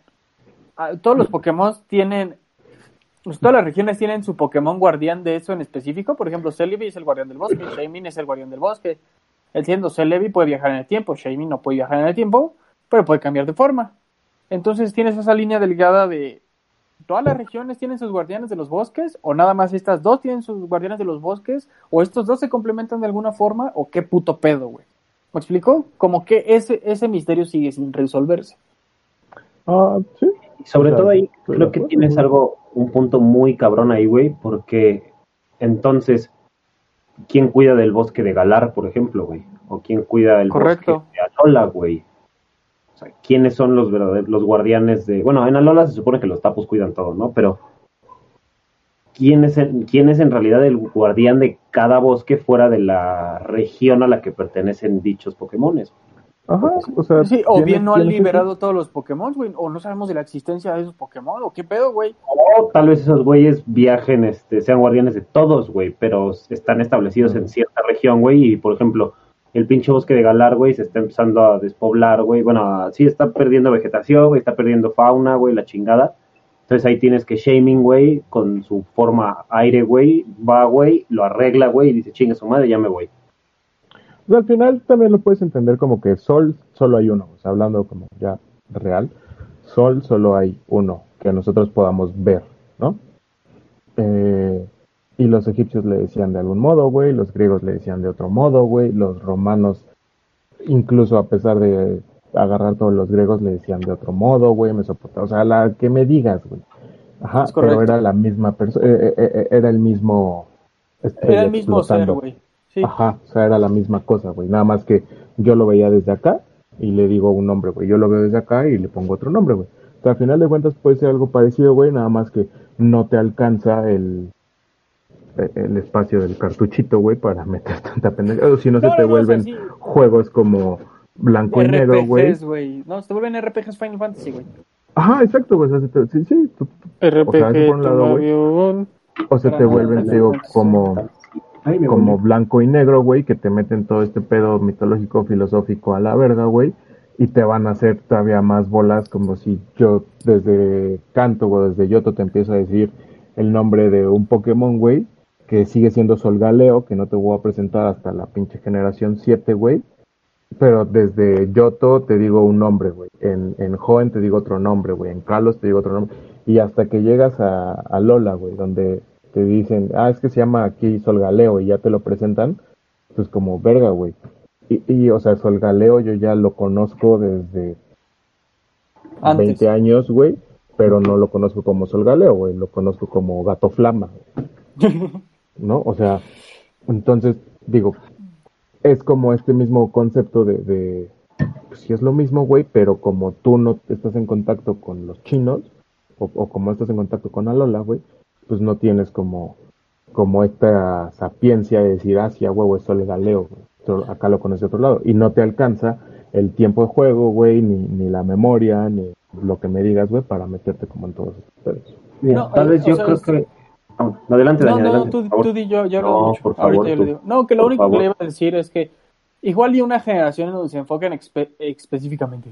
todos los Pokémon tienen Pues todas las regiones tienen su Pokémon guardián de eso en específico. Por ejemplo, Celebi es el guardián del bosque, Shaymin es el guardián del bosque. El siendo Celebi puede viajar en el tiempo, Shaymin no puede viajar en el tiempo, pero puede cambiar de forma. Entonces tienes esa línea delgada de todas las regiones tienen sus guardianes de los bosques, o nada más estas dos tienen sus guardianes de los bosques, o estos dos se complementan de alguna forma, o qué puto pedo, güey. ¿Me explico? Como que ese, ese misterio sigue sin resolverse. Ah, sí. Y sobre O sea, todo ahí, creo que tienes algo, un punto muy cabrón ahí, güey, porque entonces, ¿quién cuida del bosque de Galar, por ejemplo, güey? ¿O quién cuida del Correcto. bosque de Alola, güey? Sea, ¿quiénes son los verdaderos, los guardianes de... Bueno, en Alola se supone que los tapos cuidan todo, ¿no? Pero, ¿quién es, en- ¿quién es en realidad el guardián de cada bosque fuera de la región a la que pertenecen dichos Pokémones? Ajá, o sea. Sí, o bien no han liberado todos los Pokémon, güey, o no sabemos de la existencia de esos Pokémon, o qué pedo, güey. O tal vez esos güeyes viajen, este, sean guardianes de todos, güey, pero están establecidos en cierta región, güey, y por ejemplo, el pinche bosque de Galar, güey, se está empezando a despoblar, güey, bueno, sí está perdiendo vegetación, güey, está perdiendo fauna, güey, la chingada. Entonces ahí tienes que Shaming, güey, con su forma aire, güey, va, güey, lo arregla, güey, y dice, chinga su madre, ya me voy. Sea, al final también lo puedes entender como que sol solo hay uno, o sea, hablando como ya real, sol solo hay uno que nosotros podamos ver, ¿no? Eh, y los egipcios le decían de algún modo, güey, los griegos le decían de otro modo, güey, los romanos, incluso a pesar de agarrar todos los griegos, le decían de otro modo, güey, Mesopotamia, o sea, la que me digas, güey. Ajá, pero era la misma persona, era el mismo... estrella Era el mismo ser, explotando. güey. Sí. Ajá, o sea, era la misma cosa, güey. Nada más que yo lo veía desde acá y le digo un nombre, güey. Yo lo veo desde acá y le pongo otro nombre, güey. O sea, al final de cuentas puede ser algo parecido, güey, nada más que no te alcanza el, el espacio del cartuchito, güey, para meter tanta pendeja. O si no, No, se te no, no, o sea, vuelven sí. juegos como blanco y negro, güey. No, se te vuelven RPGs Final Fantasy, güey. Ajá, exacto, güey. O sea, se te- sí, sí. tú- RPG, O sea, por un lado, güey. o se te vuelven, digo, como como blanco y negro, güey, que te meten todo este pedo mitológico, filosófico a la verga, güey, y te van a hacer todavía más bolas, como si yo desde Canto o desde Yoto te empiezo a decir el nombre de un Pokémon, güey, que sigue siendo Solgaleo, que no te voy a presentar hasta la pinche generación 7, güey, pero desde Yoto te digo un nombre, güey, en, en Joen te digo otro nombre, güey, en Kalos te digo otro nombre, y hasta que llegas a, a Lola, güey, donde te dicen, ah, es que se llama aquí Solgaleo y ya te lo presentan, pues como verga, güey. Y, y, o sea, Solgaleo yo ya lo conozco desde Antes. 20 años, güey, pero no lo conozco como Solgaleo, güey, lo conozco como Gato Flama, güey. ¿no? O sea, entonces, digo, es como este mismo concepto de, de pues sí es lo mismo, güey, pero como tú no estás en contacto con los chinos, o, o como estás en contacto con Alola, güey, pues no tienes como, como esta sapiencia de decir, ah, sí, a huevo, esto le galeo, acá lo conoce de otro lado, y no te alcanza el tiempo de juego, güey, ni, ni la memoria, ni lo que me digas, güey, para meterte como en todos esos pedos. Mira, No, tal eh, vez yo sea, creo es- que... Ah, adelante, No, Dani, no, adelante, tú, tú di yo, yo No, por favor, Ahorita yo tú. lo digo. No, que lo único que le iba a decir es que igual y una generación en donde se enfocan expe- específicamente,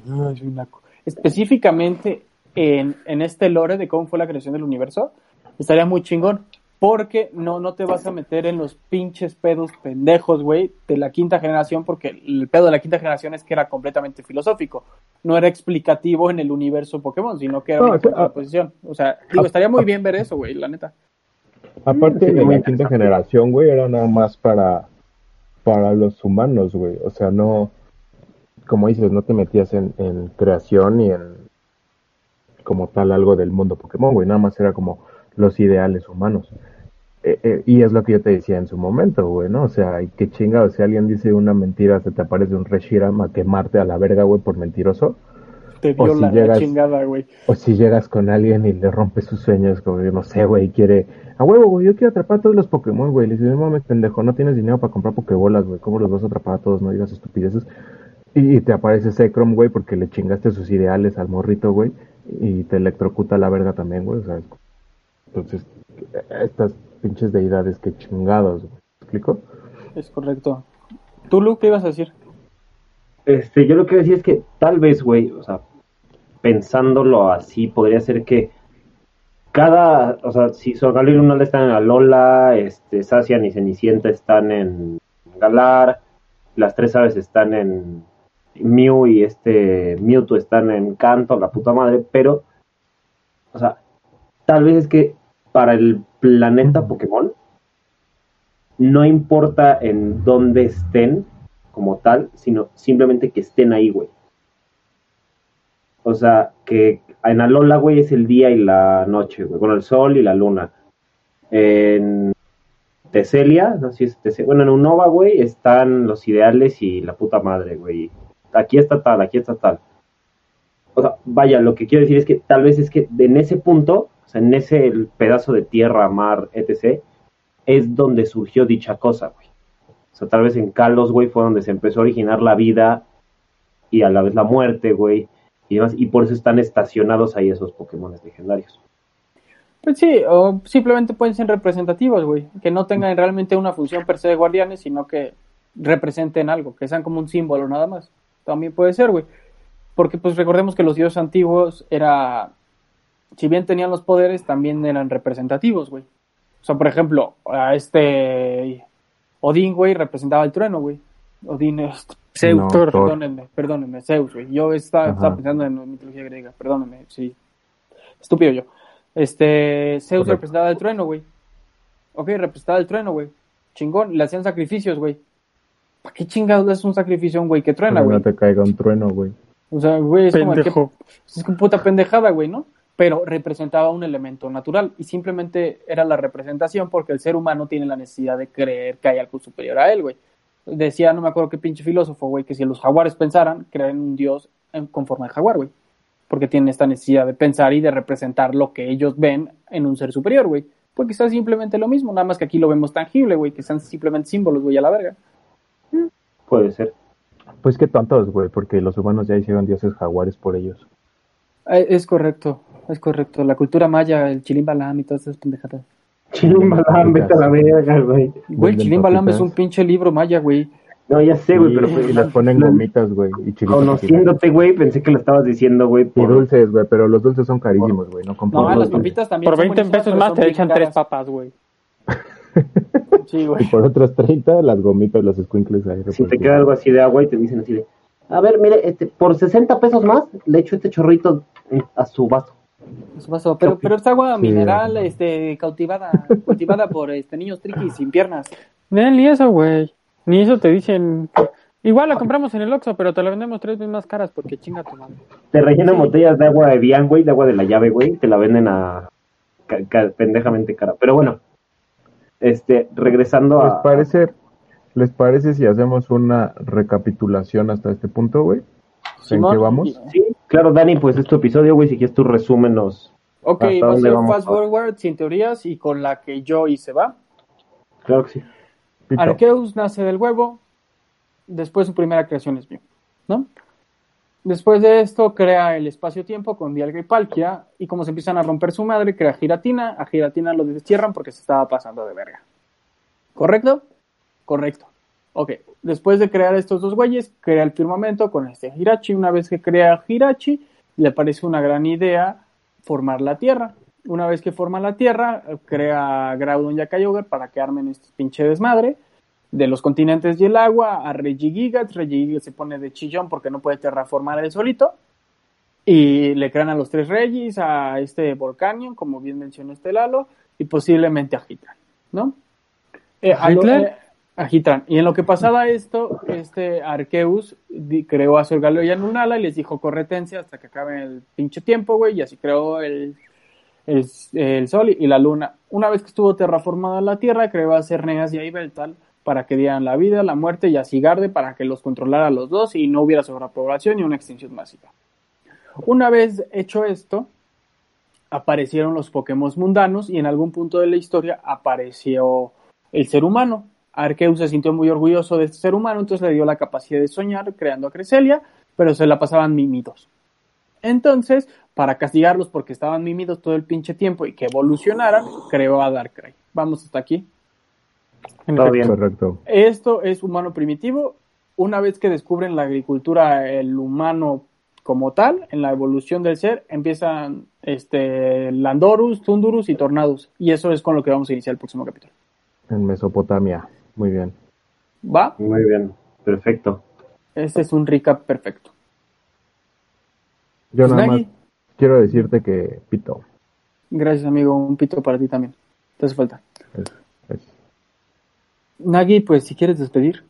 específicamente en, en este lore de cómo fue la creación del universo, estaría muy chingón. Porque no, no te vas a meter en los pinches pedos pendejos, güey, de la quinta generación, porque el pedo de la quinta generación es que era completamente filosófico. No era explicativo en el universo Pokémon, sino que era No, una o sea, contraposición. O sea, digo, estaría muy bien ver eso, güey, la neta. Aparte Sí, de la quinta generación, güey, era nada más para, para los humanos, güey. O sea, no, como dices, no te metías en, en creación y en como tal algo del mundo Pokémon, güey. Nada más era como los ideales humanos. Eh, eh, y es lo que yo te decía en su momento, güey, ¿no? O sea, y qué chingado, si alguien dice una mentira, se te aparece un Reshiram a quemarte a la verga, güey, por mentiroso. Te O dio si la, la llegas- chingada, güey. O si llegas con alguien y le rompes sus sueños, como yo no sé, güey, quiere. A huevo, güey, yo quiero atrapar a todos los Pokémon, güey. Le dices, no mames, pendejo, no tienes dinero para comprar Pokébolas, güey. ¿Cómo los vas a atrapar a todos? No digas estupideces. Y, y te aparece Zekrom, güey, porque le chingaste sus ideales al morrito, güey. Y te electrocuta la verga también, güey. O sea, entonces, estas pinches deidades, que chingados, güey. ¿Me explico? Es correcto. ¿Tú, Lu, qué ibas a decir? Este, yo lo que decía es que tal vez, güey, o sea, pensándolo así, podría ser que cada, o sea, si Sorgallo y Lunala están en Alola, este, Sacian y Cenicienta están en Galar, las tres aves están en Mew y este Mewtwo están en Canto, la puta madre, pero, o sea, tal vez es que para el planeta Pokémon no importa en dónde estén como tal, sino simplemente que estén ahí, güey. O sea, que en Alola, güey, es el día y la noche, güey, con el sol y la luna. En Teselia, no sé si es Teselia, bueno, en Unova, güey, están los ideales y la puta madre, güey. Aquí está tal, aquí está tal. O sea, vaya, lo que quiero decir es que tal vez es que en ese punto, o sea, en ese pedazo de tierra, mar, etc., es donde surgió dicha cosa, güey. O sea, tal vez en Kalos, güey, fue donde se empezó a originar la vida y a la vez la muerte, güey, y por eso están estacionados ahí esos Pokémon legendarios. Pues sí, o simplemente pueden ser representativos, güey. Que no tengan realmente una función per se de guardianes, sino que representen algo, que sean como un símbolo nada más. También puede ser, güey. Porque pues recordemos que los dioses antiguos era, si bien tenían los poderes, también eran representativos, güey. O sea, por ejemplo, a este Odín, güey, representaba el trueno, güey. Odín es Zeus, No, perdónenme, perdónenme, Zeus, güey. Yo estaba, pensando en mitología griega, perdónenme, sí. Estúpido yo. Este, Zeus Correcto. representaba el trueno, güey. Ok, representaba el trueno, güey. Chingón, le hacían sacrificios, güey. ¿Para qué chingados le haces un sacrificio a un güey que truena, güey? no te caiga un trueno, güey. O sea, güey, es como el que, Pendejo. es que puta pendejada, güey, ¿no? Pero representaba un elemento natural y simplemente era la representación porque el ser humano tiene la necesidad de creer que hay algo superior a él, güey. Decía, no me acuerdo qué pinche filósofo, güey, que si los jaguares pensaran, crean un dios en, con forma de jaguar, güey. Porque tienen esta necesidad de pensar y de representar lo que ellos ven en un ser superior, güey. Porque está simplemente lo mismo, nada más que aquí lo vemos tangible, güey, que están simplemente símbolos, güey, a la verga. Puede ser. Pues qué tontos, güey, porque los humanos ya hicieron dioses jaguares por ellos. Eh, Es correcto, es correcto. La cultura maya, el chilimbalam y todas esas pendejadas. Chilimbalam, vete a la verga, güey. Güey, Venden Chilimbalam es un pinche libro maya, güey. No, ya sé, güey, Y- pero y pues, les ponen gomitas, güey, y conociéndote, güey, pensé que lo estabas diciendo, güey, Y por... dulces, güey, pero los dulces son carísimos, güey, no No, las papitas también Por son 20 buenísimas, pesos más te echan tres papas, güey. Sí, Y güey. por otros 30, las gomitas, los squinkles ahí. Si te queda algo así de agua y te dicen así de, a ver, mire, este, por 60 pesos más le echo este chorrito a su vaso. Eso pasó. Pero, pero es agua Sí. mineral, este, cautivada, cultivada por este niños triquis sin piernas. Ni eso, güey. Ni eso te dicen. Igual la compramos en el Oxxo, pero te la vendemos tres veces más caras porque chinga tu madre. Te rellenan botellas de agua de Bian, güey, de agua de la llave, güey, te la venden a ca- ca- pendejamente cara. Pero bueno, este, regresando ¿Les a... parece, ¿Les parece si hacemos una recapitulación hasta este punto, güey? ¿En qué vamos? Sí, claro, Dani, pues es tu episodio, güey, si quieres tú resúmenos. Ok, ¿Hasta va a ser fast forward, sin teorías y con la que yo hice, ¿va? Claro que sí. Pito. Arceus nace del huevo, después su primera creación es Mew, ¿no? Después de esto crea el espacio-tiempo con Dialga y Palkia y como se empiezan a romper su madre, crea Giratina, a Giratina lo destierran porque se estaba pasando de verga. ¿Correcto? Correcto. Ok, después de crear estos dos güeyes, crea el firmamento con este Hirachi. Una vez que crea Hirachi, le parece una gran idea formar la Tierra. Una vez que forma la Tierra, eh, crea Groudon y a Kyogre para que armen este pinche desmadre de los continentes y el agua a Regigigas. Regigigas se pone de chillón porque no puede terraformar él solito. Y le crean a los tres Regis, a este Volcanion, como bien mencionó este Lalo, y posiblemente a Hitran, ¿no? Eh, a ¿Hitler? A Hitran. Y en lo que pasaba esto, este Arceus di- creó a Sorgaleo y a Lunala y les dijo corretencia hasta que acabe el pinche tiempo, güey, y así creó el, el, Sol y la Luna. Una vez que estuvo terraformada la Tierra, creó a Cerneas y a Ibeltal para que dieran la vida, la muerte y a Sigarde para que los controlara los dos y no hubiera sobrepoblación y una extinción masiva. Una vez hecho esto, aparecieron los Pokémon mundanos y en algún punto de la historia apareció el ser humano. Arceus se sintió muy orgulloso de este ser humano, entonces le dio la capacidad de soñar creando a Cresselia, pero se la pasaban mimidos. Entonces, para castigarlos porque estaban mimidos todo el pinche tiempo y que evolucionaran, creó a Darkrai. Vamos hasta aquí. Efecto. bien. Correcto. Esto es humano primitivo. Una vez que descubren la agricultura, el humano como tal, en la evolución del ser, empiezan este, Landorus, Tundurus y Tornadus. Y eso es con lo que vamos a iniciar el próximo capítulo. En Mesopotamia. Muy bien. ¿Va? Muy bien, perfecto. Este es un recap perfecto. Yo Pues, nada más Nagi, quiero decirte que pito. gracias amigo, un pito para ti también. Te hace falta. Es- es- Nagi, pues si quieres despedir.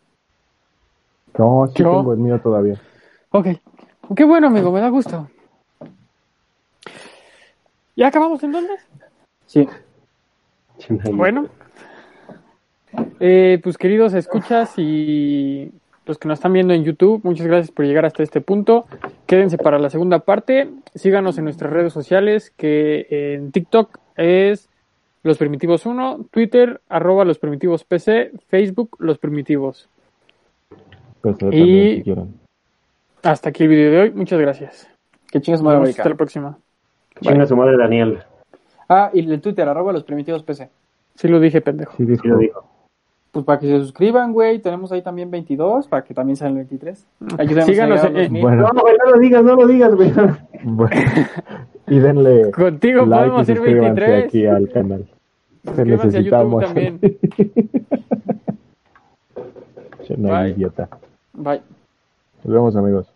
No, sí Yo- tengo el mío todavía. Ok. Qué bueno, amigo, me da gusto. ¿Ya acabamos entonces? Sí. Bueno. Eh, pues queridos escuchas y los que nos están viendo en YouTube, muchas gracias por llegar hasta este punto. Quédense para la segunda parte. Síganos en nuestras redes sociales, que en TikTok es Los Primitivos 1, Twitter, arroba Los Primitivos PC, Facebook, Los Primitivos. Pues eh, Y- también si quieren. Hasta aquí el video de hoy. Muchas gracias. Que chingas madre hasta la próxima. Chinga su madre Daniel. Ah, y el Twitter, arroba los primitivos PC. Sí lo dije, pendejo. Sí. Sí lo dijo. Pues para que se suscriban, güey. Tenemos ahí también 22, para que también sean 23. Ayúdenos Síganos mil. Bueno, No, güey, no lo digas, no lo digas, güey. bueno. y denle Contigo like podemos y suscríbanse 23. aquí al canal. Te Suscríbanse a YouTube necesitamos. también. No, Bye. idiota. Bye. Nos vemos amigos.